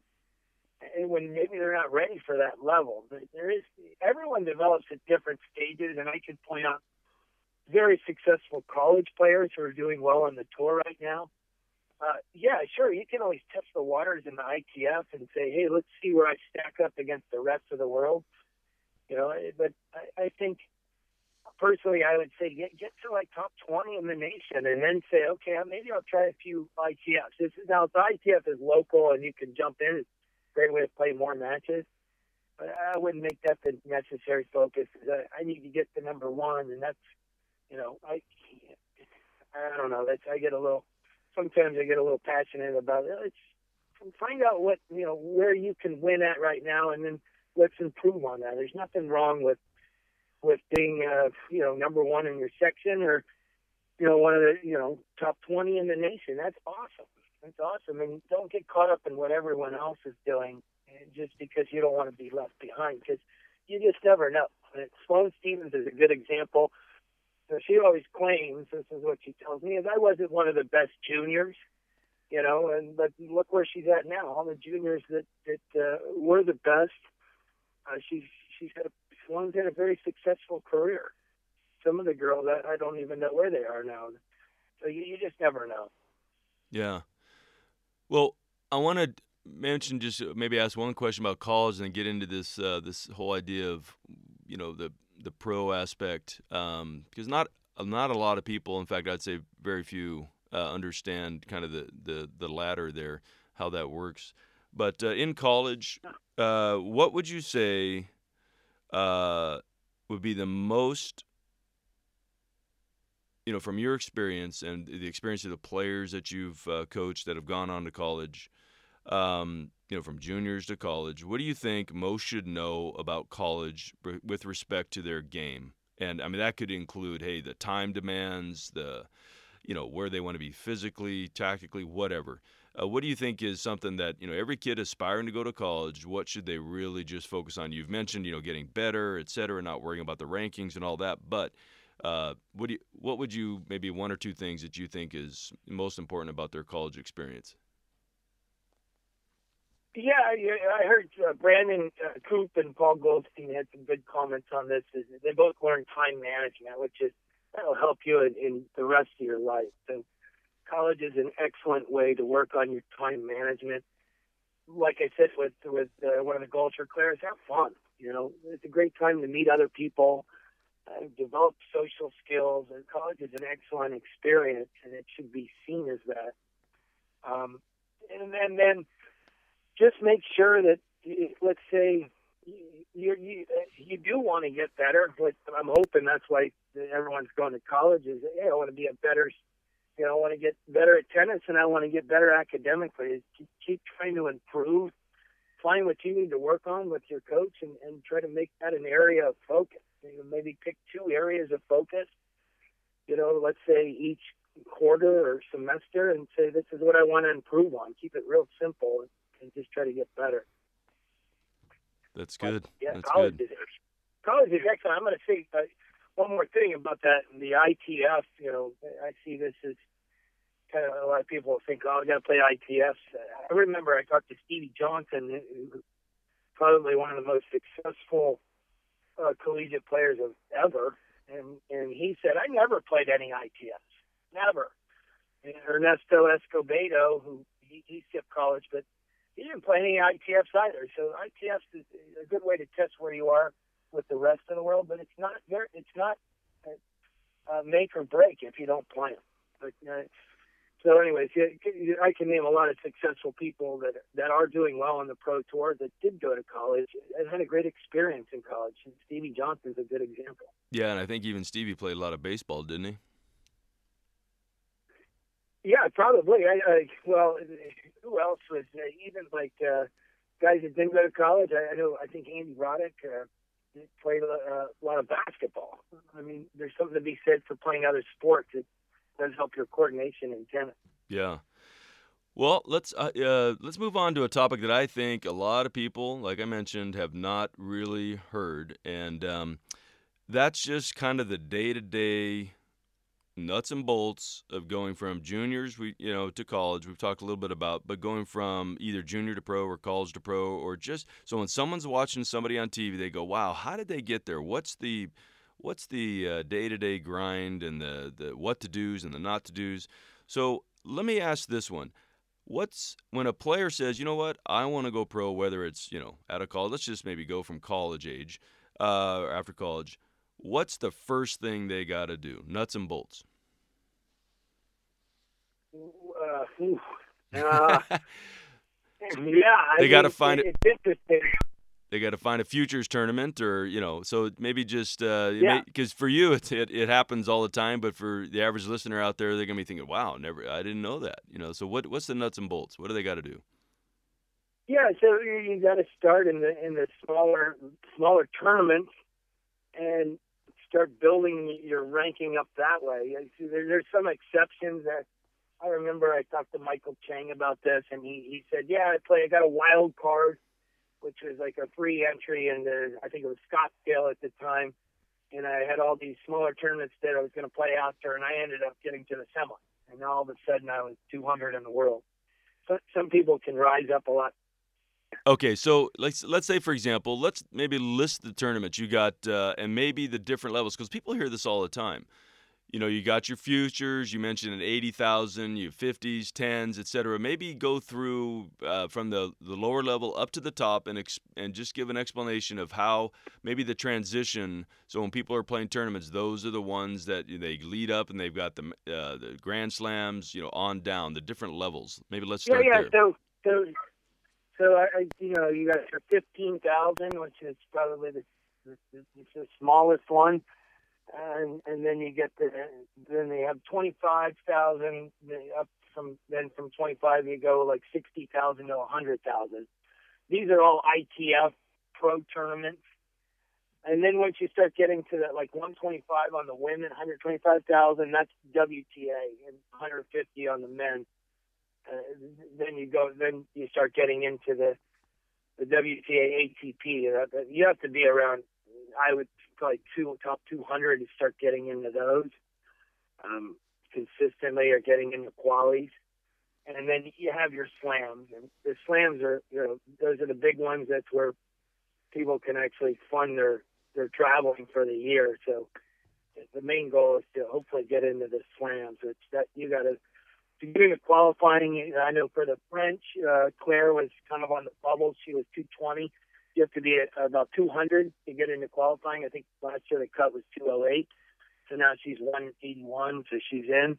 And when maybe they're not ready for that level, there is everyone develops at different stages, and I can point out very successful college players who are doing well on the tour right now. Uh, yeah, sure, you can always test the waters in the ITF and say, hey, let's see where I stack up against the rest of the world. You know, but I, I think personally, I would say get get to like top 20 in the nation, and then say, okay, uh, maybe I'll try a few ITFs. This is now the ITF is local, and you can jump in. It's a great way to play more matches. But I wouldn't make that the necessary focus. I, I need to get to number one, and that's, you know, I, I don't know. That's I get a little. Sometimes I get a little passionate about it. Find out what you know where you can win at right now, and then let's improve on that. There's nothing wrong with with being uh, you know number one in your section or you know one of the you know top 20 in the nation. That's awesome. That's awesome. And don't get caught up in what everyone else is doing just because you don't want to be left behind because you just never know. And Sloane Stevens is a good example. So she always claims this is what she tells me is I wasn't one of the best juniors, you know, and but look where she's at now. All the juniors that that uh, were the best, uh, she's she's had a one's had a very successful career. Some of the girls, I, I don't even know where they are now. So you, you just never know. Yeah. Well, I want to mention just maybe ask one question about college and then get into this uh, this whole idea of you know the the pro aspect because um, not not a lot of people, in fact, I'd say very few uh, understand kind of the, the the ladder there, how that works. But uh, in college, uh, what would you say uh, would be the most you know from your experience and the experience of the players that you've uh, coached that have gone on to college um, you know from juniors to college what do you think most should know about college with respect to their game? And i mean that could include hey the time demands the you know where they want to be physically tactically whatever uh, what do you think is something that you know every kid aspiring to go to college? What should they really just focus on? You've mentioned you know getting better, et cetera, not worrying about the rankings and all that. But uh, what you, what would you maybe one or two things that you think is most important about their college experience? Yeah, I heard uh, Brandon uh, Coupe and Paul Goldstein had some good comments on this. They both learned time management, which is that'll help you in, in the rest of your life. And college is an excellent way to work on your time management. Like I said with with uh, one of the Gulcher Claires, have fun. You know, it's a great time to meet other people, uh, develop social skills. And college is an excellent experience, and it should be seen as that. Um, and then then just make sure that let's say you you you do want to get better, but I'm hoping that's why everyone's going to college is hey I want to be a better you know, I want to get better at tennis and I want to get better academically. Keep, trying to improve, find what you need to work on with your coach and, and try to make that an area of focus. You know, maybe pick two areas of focus, you know, let's say each quarter or semester and say, this is what I want to improve on. Keep it real simple and just try to get better. That's good. But, yeah, That's college good. Is, college is excellent. I'm going to say, uh, one more thing about that, the ITF, you know, I see this as kind of a lot of people think, oh, I got to play ITFs. I remember I talked to Stevie Johnson, probably one of the most successful uh, collegiate players of ever, and and he said, I never played any ITFs, never. And Ernesto Escobedo, who he, he skipped college, but he didn't play any ITFs either. So ITFs is a good way to test where you are with the rest of the world, but it's not very, it's not uh, make or break if you don't play them. But uh, so, anyways, I can name a lot of successful people that that are doing well on the pro tour that did go to college and had a great experience in college. And Stevie Johnson's a good example. Yeah, and I think even Stevie played a lot of baseball, didn't he? Yeah, probably. I, I well, who else was uh, even like uh, guys that didn't go to college? I, I know. I think Andy Roddick. Uh, played a, a lot of basketball. I mean, there's something to be said for playing other sports. It does help your coordination in tennis. Yeah. Well, let's uh, uh, let's move on to a topic that I think a lot of people, like I mentioned, have not really heard, and um, that's just kind of the day-to-day nuts and bolts of going from juniors, we you know, to college. We've talked a little bit about, but going from either junior to pro or college to pro, or just so when someone's watching somebody on TV, they go, "Wow, how did they get there? What's the what's the day to day grind and the the what to dos and the not to dos?" So let me ask this one. What's when a player says, you know what, I want to go pro, whether it's, you know, out of college, let's just maybe go from college age, uh, or after college what's the first thing they got to do? Nuts and bolts. Uh, uh, yeah, they got to find it. It's interesting. They got to find a futures tournament, or you know, so maybe just uh, yeah. Because for you, it, it it happens all the time, but for the average listener out there, they're gonna be thinking, "Wow, never, I didn't know that." You know, so what what's the nuts and bolts? What do they got to do? Yeah, so you got to start in the in the smaller smaller tournaments, and start building your ranking up that way. There's some exceptions that I remember I talked to Michael Chang about this, and he, he said, "Yeah, I play. I got a wild card, which was like a free entry, and I think it was Scottsdale at the time, and I had all these smaller tournaments that I was going to play after, and I ended up getting to the semi, and all of a sudden I was 200 in the world. So some people can rise up a lot Okay, so let's let's say for example, let's maybe list the tournaments you got uh, and maybe the different levels because people hear this all the time. You know, you got your futures. You mentioned an eighty thousand, you fifties, tens, etc. Maybe go through uh, from the, the lower level up to the top and ex- and just give an explanation of how maybe the transition. So when people are playing tournaments, those are the ones that they lead up and they've got the uh, the grand slams, you know, on down the different levels. Maybe let's start yeah, yeah. there. So so so I, I you know, you got your fifteen thousand, which is probably the, the, the, the smallest one, and and then you get the then they have twenty five thousand up from then from twenty five you go like sixty thousand to a hundred thousand. These are all ITF pro tournaments. And then once you start getting to that, like 125 on the women, 125,000, that's WTA, and 150 on the men. Uh, then you go, then you start getting into the the WTA ATP. You have to be around, I would probably two top 200 to start getting into those um, consistently, or getting into qualies. And then you have your slams, and the slams are, you know, those are the big ones. That's where people can actually fund their their traveling for the year. So the main goal is to hopefully get into the slams. It's that you got to doing the qualifying, I know for the French, uh, Claire was kind of on the bubble. She was 220. You have to be at about 200 to get into qualifying. I think last year the cut was 208. So now she's 181, so she's in.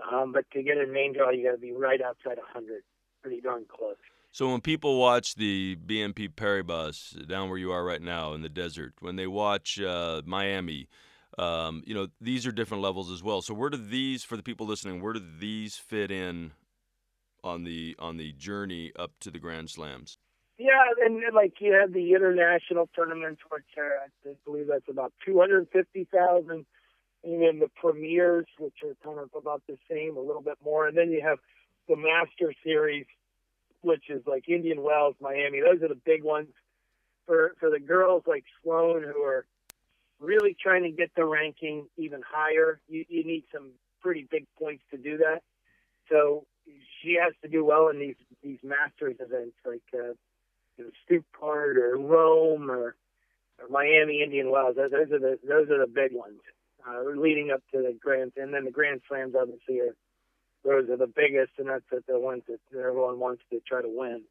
Um, but to get in main draw, you got to be right outside 100. Pretty darn close. So when people watch the BNP Paribas down where you are right now in the desert, when they watch uh, Miami, um, you know, these are different levels as well. So where do these, for the people listening, where do these fit in on the on the journey up to the Grand Slams? Yeah, and like you have the international tournaments, which are, I believe that's about two hundred fifty thousand, and then the premiers, which are kind of about the same, a little bit more, and then you have the Master Series, which is like Indian Wells, Miami. Those are the big ones for for the girls like Sloane who are really trying to get the ranking even higher, you, you need some pretty big points to do that. So she has to do well in these these Masters events like uh, Stuttgart or Rome or, or Miami Indian Wells. Those are the those are the big ones uh, leading up to the Grand, and then the Grand Slams obviously are those are the biggest, and that's the ones that everyone wants to try to win.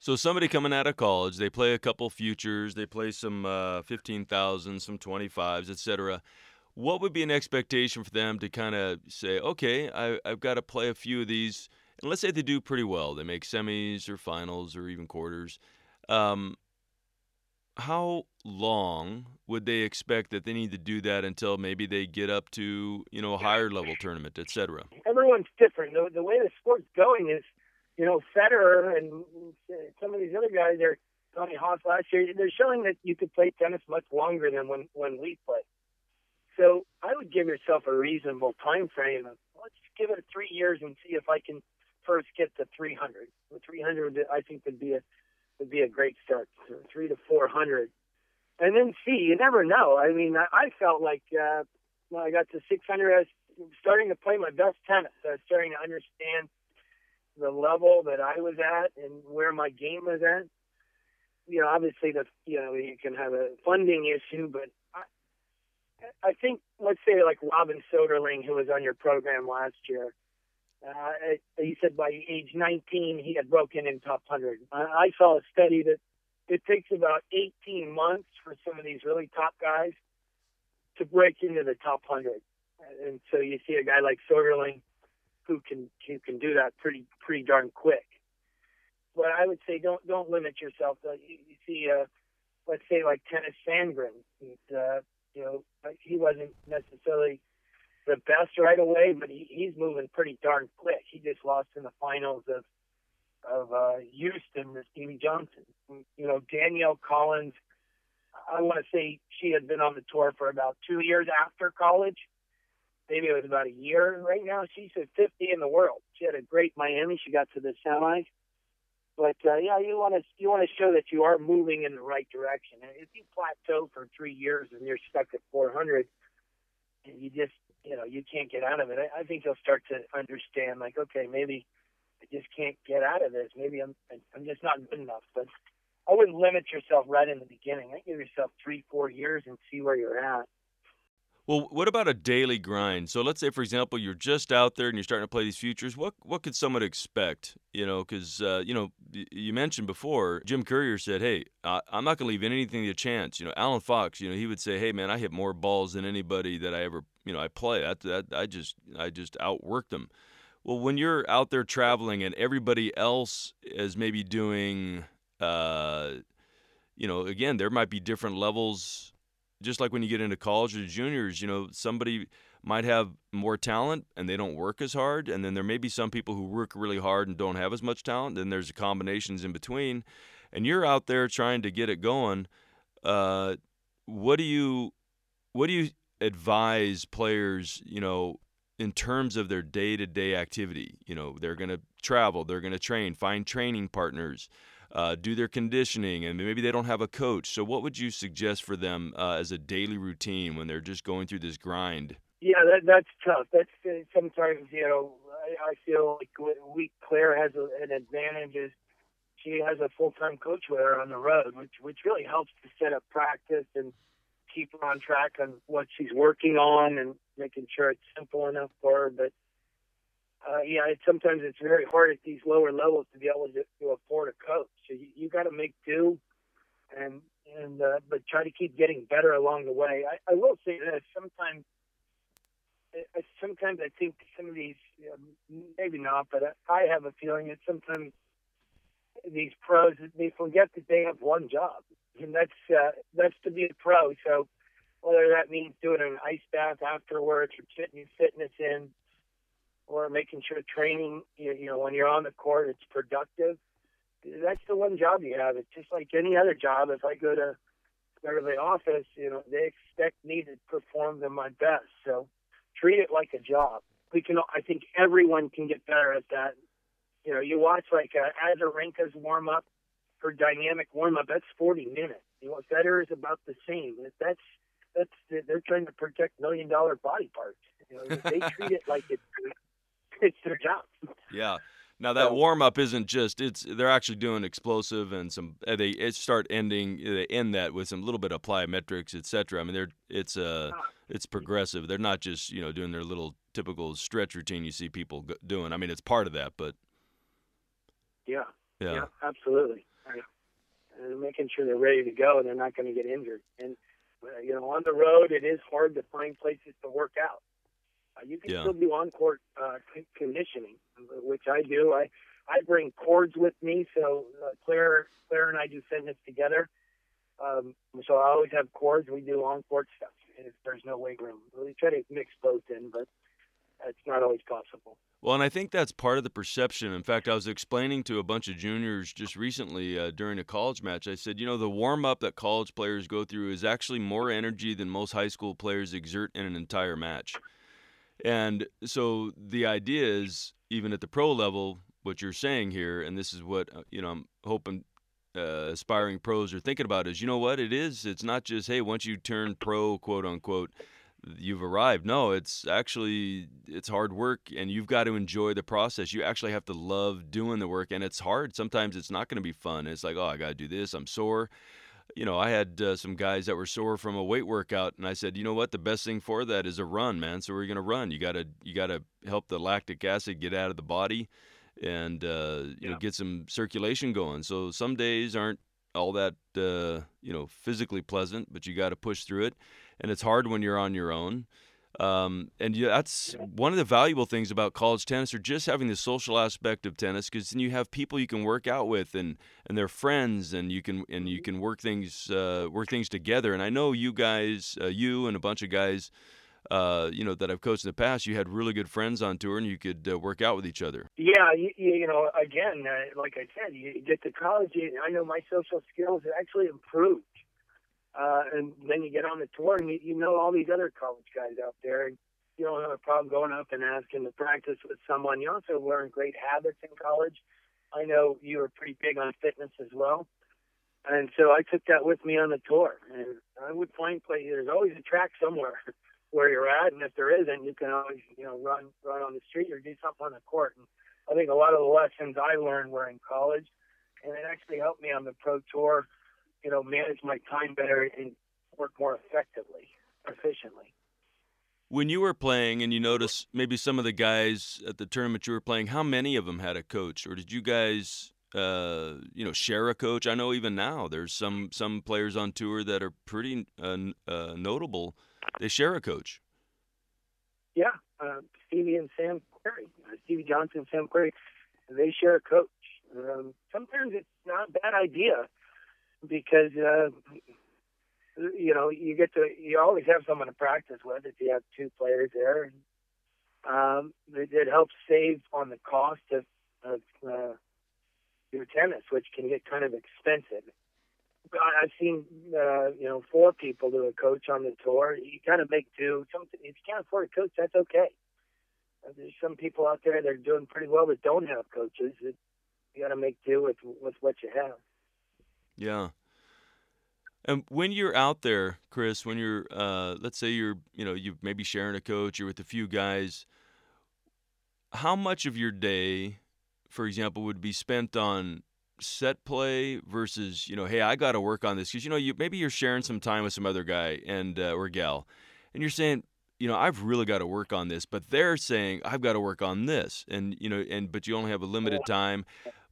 So somebody coming out of college, they play a couple futures, they play some uh, fifteen thousand, some twenty fives, etc. What would be an expectation for them to kind of say, okay, I, I've got to play a few of these, and let's say they do pretty well, they make semis or finals or even quarters. Um, how long would they expect that they need to do that until maybe they get up to you know a higher level tournament, etc.? Everyone's different. The, the way the sport's going is you know, Federer and some of these other guys are Tommy Haas last year. They're showing that you could play tennis much longer than when when we play. So I would give yourself a reasonable time frame. Of, let's give it three years and see if I can first get to 300. The 300 I think would be a would be a great start. Three to 400, and then see. You never know. I mean, I, I felt like uh, when I got to 600, I was starting to play my best tennis. I was starting to understand the level that I was at and where my game was at. You know, obviously, the you know you can have a funding issue, but I think let's say like Robin Soderling, who was on your program last year. Uh, he said by age 19 he had broken in top 100. I, saw a study that it takes about 18 months for some of these really top guys to break into the top 100. And so you see a guy like Soderling who can who can do that pretty pretty darn quick. But I would say don't don't limit yourself. Uh, you, see, uh, let's say like Tennys Sandgren. Uh, you know, he wasn't necessarily the best right away, but he, he's moving pretty darn quick. He just lost in the finals of of uh, Houston to Stevie Johnson. You know, Danielle Collins. I want to say she had been on the tour for about two years after college. Maybe it was about a year. Right now, she's at 50 in the world. She had a great Miami. She got to the semis. But uh, yeah, you want to you want to show that you are moving in the right direction. And if you plateau for three years and you're stuck at 400, and you just you know you can't get out of it, I, I think you'll start to understand like okay maybe I just can't get out of this. Maybe I'm I'm just not good enough. But I wouldn't limit yourself right in the beginning. I give yourself three four years and see where you're at. Well, what about a daily grind? So let's say, for example, you're just out there and you're starting to play these futures. What what could someone expect? You know, because uh, you know you mentioned before, Jim Courier said, "Hey, I'm not going to leave anything to chance." You know, Allen Fox, you know, he would say, "Hey, man, I hit more balls than anybody that I ever, you know, I play. That, that I just I just outworked them." Well, when you're out there traveling and everybody else is maybe doing, uh, you know, again, there might be different levels just like when you get into college or juniors, you know, somebody might have more talent and they don't work as hard. And then there may be some people who work really hard and don't have as much talent. Then there's combinations in between. And you're out there trying to get it going. Uh, what do you what do you advise players, you know, in terms of their day-to-day activity? You know, they're going to travel, they're going to train, find training partners uh, do their conditioning, and maybe they don't have a coach. So, what would you suggest for them uh, as a daily routine when they're just going through this grind? Yeah, that, that's tough. That's uh, sometimes you know I, I feel like we Claire has a, an advantage is she has a full time coach with her on the road, which which really helps to set up practice and keep her on track on what she's working on and making sure it's simple enough for her. But uh, yeah, it, sometimes it's very hard at these lower levels to be able to, to afford a coach. So you, you got to make do, and and uh, but try to keep getting better along the way. I, I will say this: sometimes, I, sometimes I think some of these, um, maybe not, but I, I have a feeling that sometimes these pros they forget that they have one job, and that's uh, that's to be a pro. So whether that means doing an ice bath afterwards or getting your fitness in or making sure training, you know, when you're on the court, it's productive. That's the one job you have. It's just like any other job. If I go to the office, you know, they expect me to perform to my best. So treat it like a job. We can, I think everyone can get better at that. You know, you watch like uh, Azarenka's warm up, her dynamic warm up. That's 40 minutes. You know, Federer is about the same. That's that's they're trying to protect million dollar body parts. You know, they treat it like it's it's their job. Yeah. Now that so, warm up isn't just it's they're actually doing explosive and some uh, they start ending they end that with some little bit of plyometrics etc. I mean they're it's uh ah. it's progressive. They're not just you know doing their little typical stretch routine you see people doing. I mean it's part of that, but yeah, yeah, yeah absolutely. And making sure they're ready to go and they're not going to get injured. And uh, you know on the road it is hard to find places to work out. Uh, you can yeah. still do on court uh, conditioning, which I do. I I bring cords with me, so uh, Claire Claire and I do fitness together. Um, so I always have cords. We do on court stuff if there's no weight room. We try to mix both in, but it's not always possible. Well, and I think that's part of the perception. In fact, I was explaining to a bunch of juniors just recently uh, during a college match. I said, you know, the warm up that college players go through is actually more energy than most high school players exert in an entire match. And so the idea is, even at the pro level, what you're saying here, and this is what uh, you know, I'm hoping uh, aspiring pros are thinking about is, you know what, it is. It's not just hey, once you turn pro, quote unquote, you've arrived. No, it's actually it's hard work and you've got to enjoy the process. You actually have to love doing the work and it's hard. Sometimes it's not going to be fun. It's like, "Oh, I got to do this. I'm sore." You know, I had uh, some guys that were sore from a weight workout and I said, "You know what? The best thing for that is a run, man. So we're going to run. You got to you got to help the lactic acid get out of the body and uh, you yeah. know, get some circulation going. So some days aren't all that uh, you know physically pleasant, but you got to push through it, and it's hard when you're on your own. Um, and that's one of the valuable things about college tennis, or just having the social aspect of tennis, because then you have people you can work out with, and and they're friends, and you can and you can work things uh, work things together. And I know you guys, uh, you and a bunch of guys uh, you know, that I've coached in the past, you had really good friends on tour and you could uh, work out with each other. Yeah, you, you know, again, uh, like I said, you get to college, I know my social skills actually improved. Uh, and then you get on the tour and you, you know all these other college guys out there. And you don't have a problem going up and asking to practice with someone. You also learn great habits in college. I know you were pretty big on fitness as well. And so I took that with me on the tour. And I would find places, there's always a track somewhere. where you're at, and if there isn't, you can always you know run run on the street or do something on the court. And I think a lot of the lessons I learned were in college, and it actually helped me on the pro tour, you know, manage my time better and work more effectively, efficiently. When you were playing, and you notice maybe some of the guys at the tournament you were playing, how many of them had a coach, or did you guys? Uh, you know, share a coach. I know even now there's some some players on tour that are pretty uh, uh, notable they share a coach. Yeah, uh, Stevie and Sam Querrey, uh, Stevie Johnson, and Sam Querrey, they share a coach. Um, sometimes it's not a bad idea because uh, you know you get to you always have someone to practice with if you have two players there. Um, it, it helps save on the cost of, of uh, your tennis, which can get kind of expensive. I've seen uh, you know four people do a coach on the tour. You kind of make do. Some if you can't afford a coach, that's okay. Uh, there's some people out there that are doing pretty well that don't have coaches. You got to make do with with what you have. Yeah. And when you're out there, Chris, when you're, uh, let's say you're, you know, you maybe sharing a coach, you're with a few guys. How much of your day, for example, would be spent on set play versus you know hey i got to work on this because you know you maybe you're sharing some time with some other guy and uh, or gal and you're saying you know i've really got to work on this but they're saying i've got to work on this and you know and but you only have a limited time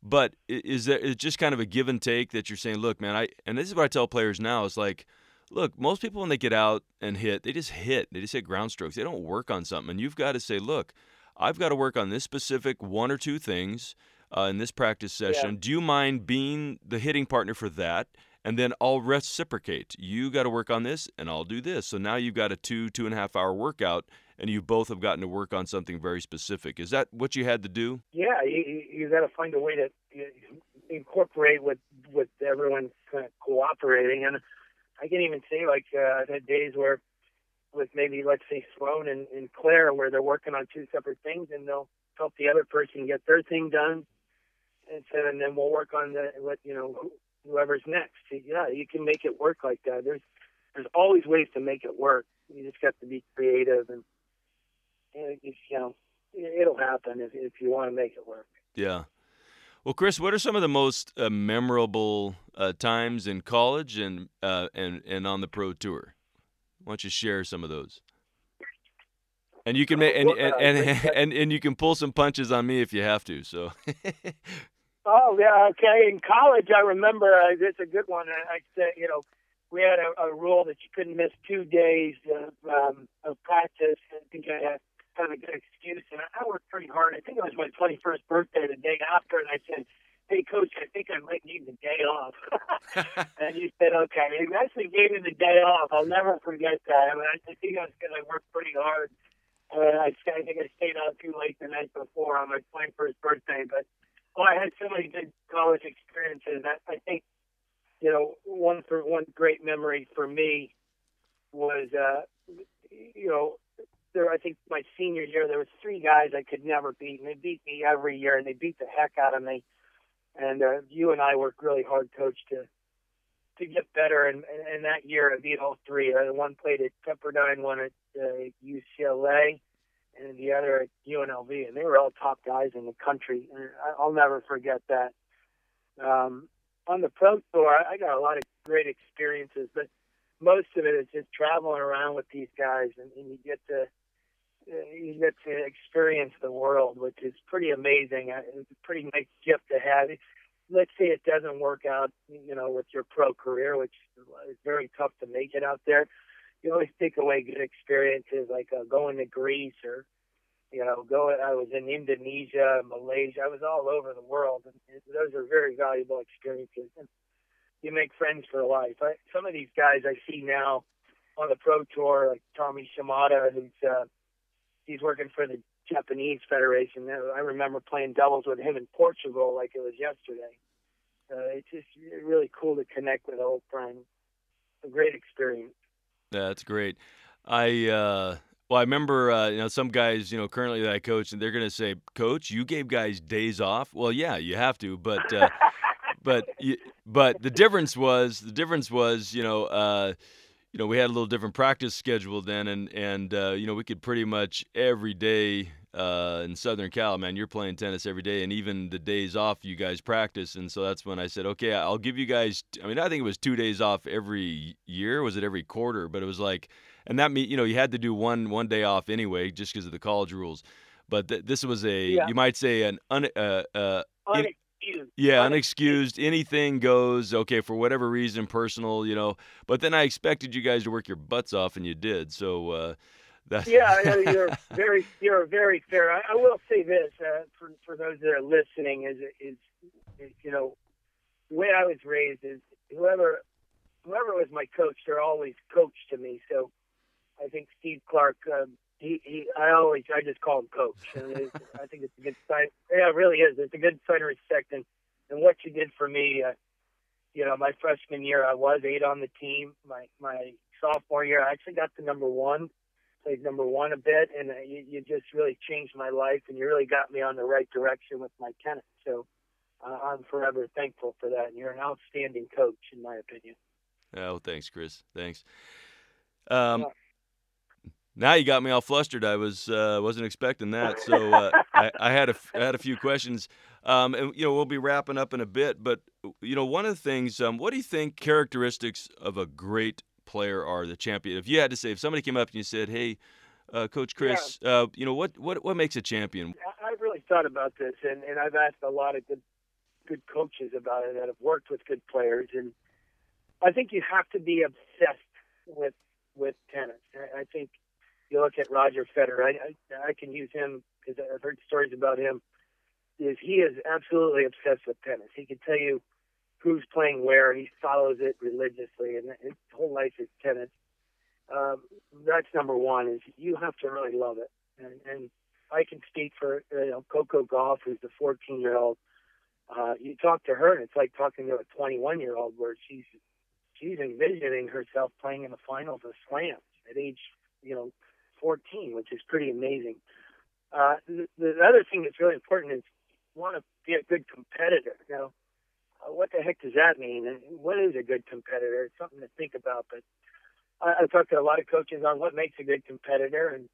but is there is just kind of a give and take that you're saying look man i and this is what i tell players now is like look most people when they get out and hit they just hit they just hit ground strokes they don't work on something and you've got to say look i've got to work on this specific one or two things uh, in this practice session. Yeah. Do you mind being the hitting partner for that? And then I'll reciprocate. You got to work on this, and I'll do this. So now you've got a two, two and a half hour workout, and you both have gotten to work on something very specific. Is that what you had to do? Yeah, you, you got to find a way to incorporate with with everyone kind of cooperating. And I can even say, like, uh, I've had days where with maybe let's say Sloane and, and Claire, where they're working on two separate things, and they'll help the other person get their thing done and so and then we'll work on the what you know whoever's next. Yeah, you can make it work like that. There's there's always ways to make it work. You just got to be creative and, and you know it'll happen if if you want to make it work. Yeah. Well, Chris, what are some of the most uh, memorable uh, times in college and uh, and and on the pro tour? Why don't you share some of those? And you can make and and, and, and, and you can pull some punches on me if you have to. So Oh yeah, okay. In college, I remember uh, it's a good one. I, I said, you know, we had a, a rule that you couldn't miss two days of, um, of practice. I think I had kind of a good excuse, and I worked pretty hard. I think it was my 21st birthday, the day after, and I said, "Hey, coach, I think I might need the day off." and he said, "Okay." He actually gave me the day off. I'll never forget that. I, mean, I think it was because I worked pretty hard. Uh, I, I think I stayed out too late the night before on my 21st birthday, but well, I had so many good college experiences. I, I think, you know, one for one great memory for me was, uh, you know, there. I think my senior year there was three guys I could never beat, and they beat me every year, and they beat the heck out of me. And uh, you and I worked really hard, coach, to to get better. And, and, and that year, I beat all three. Uh, one played at Pepperdine, one at uh, UCLA, and the other at UNLV. And they were all top guys in the country. And I'll never forget that. Um, on the pro tour, I got a lot of great experiences, but most of it is just traveling around with these guys, and, and you get to you get to experience the world, which is pretty amazing. Uh, it's a pretty nice gift to have. Let's say it doesn't work out, you know, with your pro career, which is very tough to make it out there. You always take away good experiences, like uh, going to Greece or, you know, going. I was in Indonesia, Malaysia. I was all over the world, and those are very valuable experiences. And you make friends for life. I, some of these guys I see now on the pro tour, like Tommy Shimada, who's uh, he's working for the Japanese Federation. I remember playing doubles with him in Portugal like it was yesterday. Uh, it's just really cool to connect with old friends. A great experience. Yeah, that's great. I uh, well, I remember uh, you know some guys you know currently that I coach, and they're going to say, "Coach, you gave guys days off." Well, yeah, you have to, but uh, but but the difference was the difference was you know. Uh, you know, we had a little different practice schedule then, and and uh, you know, we could pretty much every day uh, in Southern Cal, man, you're playing tennis every day, and even the days off, you guys practice, and so that's when I said, okay, I'll give you guys. I mean, I think it was two days off every year. Was it every quarter? But it was like, and that mean, you know, you had to do one one day off anyway, just because of the college rules. But th- this was a, yeah. you might say, an un, uh, uh, un- yeah, unexcused. Anything goes. Okay, for whatever reason, personal, you know. But then I expected you guys to work your butts off, and you did. So. Uh, that... yeah, you're very, you're very fair. I, I will say this uh, for for those that are listening is, is is you know, the way I was raised is whoever whoever was my coach, they're always coach to me. So I think Steve Clark um, he, he I always I just call him coach. And I think it's a good sign. Yeah, it really is. It's a good sign of respect and and what you did for me. Uh, you know, my freshman year I was eight on the team. My my sophomore year I actually got to number one, played number one a bit, and uh, you, you just really changed my life and you really got me on the right direction with my tennis. So. Uh, I'm forever thankful for that. And you're an outstanding coach, in my opinion. Oh, thanks, Chris. Thanks. Um, yeah. Now you got me all flustered. I was uh, wasn't expecting that, so uh, I, I, had a I had a few questions. Um, and you know we'll be wrapping up in a bit, but you know one of the things. Um, what do you think characteristics of a great player are? The champion. If you had to say, if somebody came up and you said, "Hey, uh, Coach Chris, yeah. Uh, you know what what what makes a champion?" I've really thought about this, and, and I've asked a lot of good good coaches about it that have worked with good players, and I think you have to be obsessed with with tennis. I, I think you look at Roger Federer. I, I, I can use him because I've heard stories about him. Is he is absolutely obsessed with tennis. He can tell you who's playing where. He follows it religiously, and his whole life is tennis. Um, that's number one. Is you have to really love it, and, and I can speak for you know Coco Gauff, who's the 14 year old. Uh, you talk to her, and it's like talking to a 21 year old, where she's she's envisioning herself playing in the finals of slams at age you know 14, which is pretty amazing. Uh, the, the other thing that's really important is want to be a good competitor. Now, uh, what the heck does that mean? And what is a good competitor? It's something to think about. But I, I've talked to a lot of coaches on what makes a good competitor, and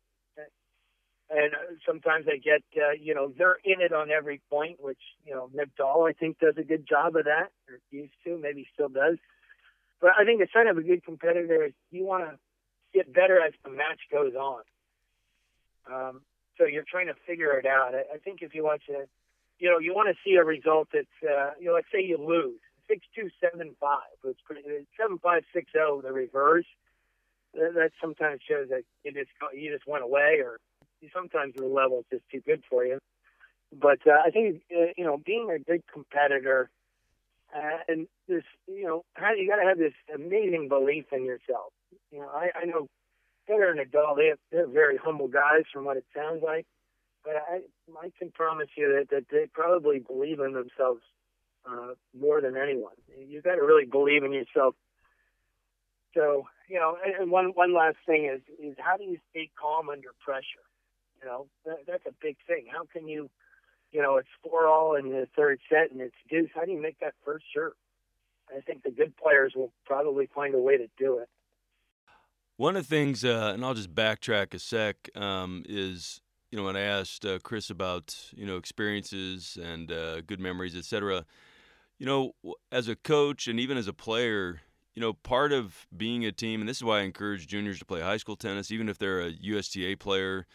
and sometimes I get uh, you know they're in it on every point, which you know Nadal I think does a good job of that, or used to, maybe still does. But I think the sign of a good competitor is you want to get better as the match goes on. Um, so you're trying to figure it out. I, I think if you want to, you know, you want to see a result that's, uh, you know, let's say you lose six two seven five. It's pretty seven five six zero. The reverse. That, that sometimes shows that you just you just went away, or sometimes the level is just too good for you. But uh, I think uh, you know, being a good competitor. Uh, and this, you know, you got to have this amazing belief in yourself. You know, I, I know Federer and Nadal, they have, they're very humble guys from what it sounds like. But I, I can promise you that, that they probably believe in themselves uh, more than anyone. You've got to really believe in yourself. So, you know, and one one last thing is is how do you stay calm under pressure? You know, that, that's a big thing. How can you, you know, it's four all in the third set and it's deuce. How do you make that first serve? I think the good players will probably find a way to do it. One of the things, uh, and I'll just backtrack a sec, um, is you know when I asked uh, Chris about you know experiences and uh, good memories, etc. You know, as a coach and even as a player, you know, part of being a team, and this is why I encourage juniors to play high school tennis, even if they're a USTA player.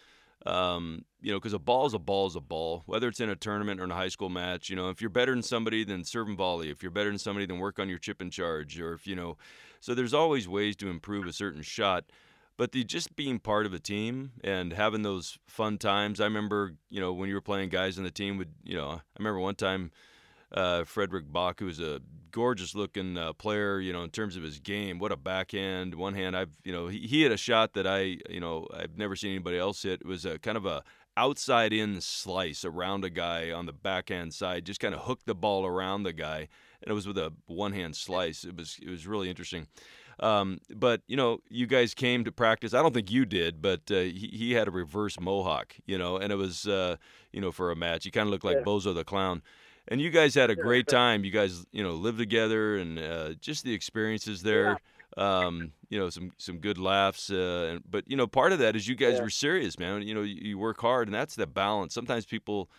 Um, you know, because a ball is a ball is a ball, whether it's in a tournament or in a high school match. You know, if you're better than somebody, then serve and volley. If you're better than somebody, then work on your chip and charge. Or if you know, so there's always ways to improve a certain shot. But the just being part of a team and having those fun times. I remember, you know, when you were playing guys on the team would, you know, I remember one time uh, Frederick Bach, who's a gorgeous looking uh, player, you know, in terms of his game. What a backhand, one hand. I've, you know, he, he had a shot that I, you know, I've never seen anybody else hit. It was a kind of a outside in slice around a guy on the backhand side, just kind of hooked the ball around the guy, and it was with a one hand slice. It was it was really interesting. Um, but you know, you guys came to practice. I don't think you did, but uh, he, he had a reverse mohawk, you know, and it was uh, you know for a match. He kind of looked like yeah. Bozo the Clown and you guys had a great time. You guys, you know, lived together, and uh, just the experiences there. Yeah. Um, you know, some some good laughs. Uh, and, but you know, part of that is you guys yeah. were serious, man. You know, you, you, work hard, and that's the balance. Sometimes people,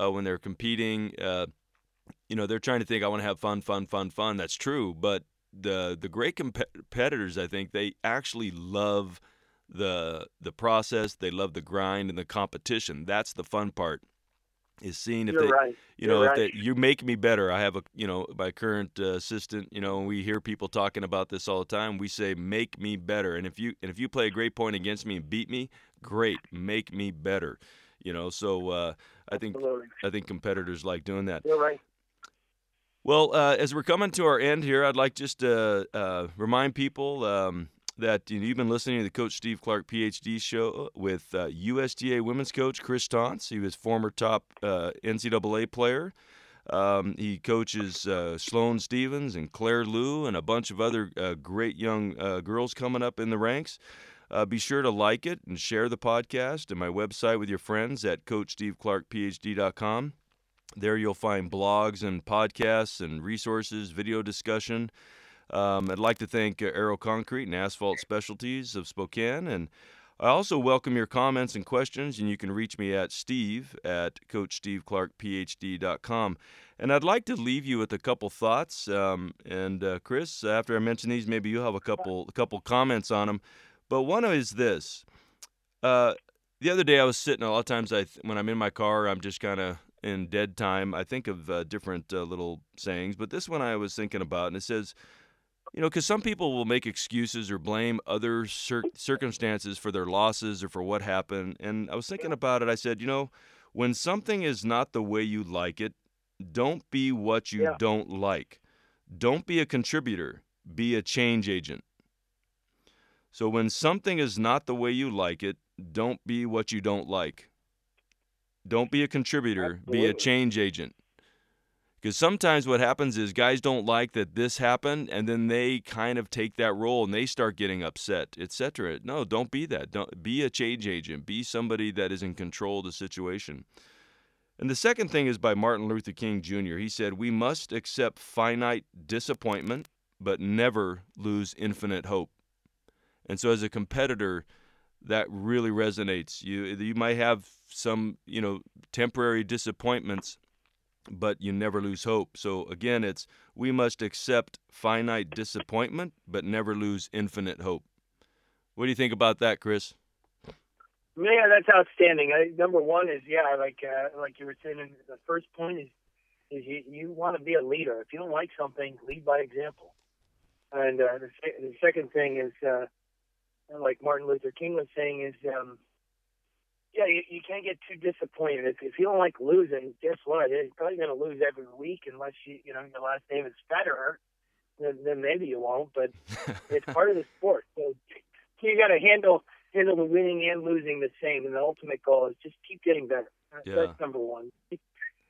uh, when they're competing, uh, you know, they're trying to think, I want to have fun, fun, fun, fun. That's true, but the the great competitors, I think, they actually love the the process. They love the grind and the competition. That's the fun part is seeing if You're they, right. you know, You're if right. they, you make me better. I have a, you know, my current uh, assistant, you know, and we hear people talking about this all the time. We say, make me better. And if you, and if you play a great point against me and beat me, great, make me better. You know, so uh, I think, Absolutely. I think competitors like doing that. You're right. Well, uh, as we're coming to our end here, I'd like just to uh, remind people um, that you have been listening to the Coach Steve Clark PhD show with uh, USTA women's coach Chris Tontz. He was former top uh, NCAA player. Um, he coaches uh, Sloane Stevens and Claire Liu and a bunch of other uh, great young uh, girls coming up in the ranks. Uh, be sure to like it and share the podcast and my website with your friends at CoachSteveClarkPhD.com. There you'll find blogs and podcasts and resources, video discussion. Um, I'd like to thank uh, Aero Concrete and Asphalt Specialties of Spokane. And I also welcome your comments and questions, and you can reach me at steve at coachsteveclarkphd.com. And I'd like to leave you with a couple thoughts. Um, and uh, Chris, after I mention these, maybe you'll have a couple a couple comments on them. But one is this. Uh, the other day I was sitting. A lot of times, I when I'm in my car, I'm just kind of in dead time. I think of uh, different uh, little sayings, but this one I was thinking about, and it says, you know, because some people will make excuses or blame other cir- circumstances for their losses or for what happened. And I was thinking about it. I said, you know, when something is not the way you like it, don't be what you Yeah. don't like. Don't be a contributor, be a change agent. So when something is not the way you like it, don't be what you don't like. Don't be a contributor, be a change agent. Because sometimes what happens is guys don't like that this happened, and then they kind of take that role and they start getting upset, etc. No, don't be that. Don't be a change agent. Be somebody that is in control of the situation. And the second thing is by Martin Luther King Jr. He said, "We must accept finite disappointment, but never lose infinite hope." And so, as a competitor, that really resonates. You you might have some you know temporary disappointments but you never lose hope. So again, it's we must accept finite disappointment, but never lose infinite hope. What do you think about that, Chris? Yeah, that's outstanding. I, number one is yeah, like uh, like you were saying. The first point is is you, you want to be a leader. If you don't like something, lead by example. And uh, the, the second thing is, uh, like Martin Luther King was saying, is um, yeah, you, you can't get too disappointed. If, if you don't like losing, guess what? You're probably going to lose every week unless you you know your last name is Federer. Then, then maybe you won't, but it's part of the sport. So you got to handle handle the winning and losing the same. And the ultimate goal is just keep getting better. That's, Yeah. that's number one. Keep,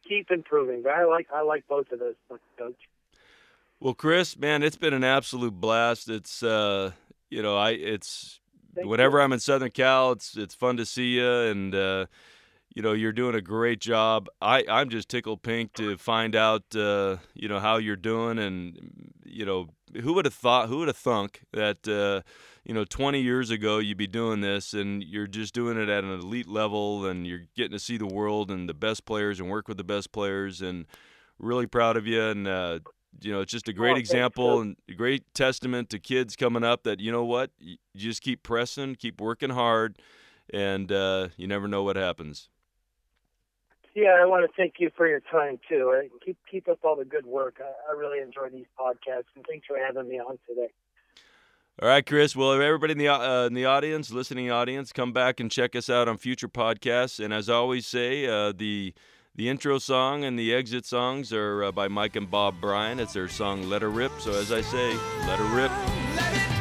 keep improving. But I like I like both of those, coach. Well, Chris, man, it's been an absolute blast. It's uh, you know, I it's Thank whenever you. I'm in Southern Cal, it's it's fun to see you, and uh, you know you're doing a great job. I I'm just tickled pink to find out uh, you know how you're doing, and you know who would have thought, who would have thunk that uh, you know 20 years ago you'd be doing this, and you're just doing it at an elite level, and you're getting to see the world and the best players and work with the best players, and really proud of you, and uh, you know it's just a great oh, example and a great testament to kids coming up that you know what, you just keep pressing, keep working hard, and uh, you never know what happens. Yeah, I want to thank you for your time too. Keep keep up all the good work. I, I really enjoy these podcasts, and thanks for having me on today. All right, Chris. Well, everybody in the uh, in the audience, listening audience, come back and check us out on future podcasts. And as I always say, uh, the the intro song and the exit songs are uh, by Mike and Bob Bryan. It's their song "Let Her Rip." So as I say, let her rip.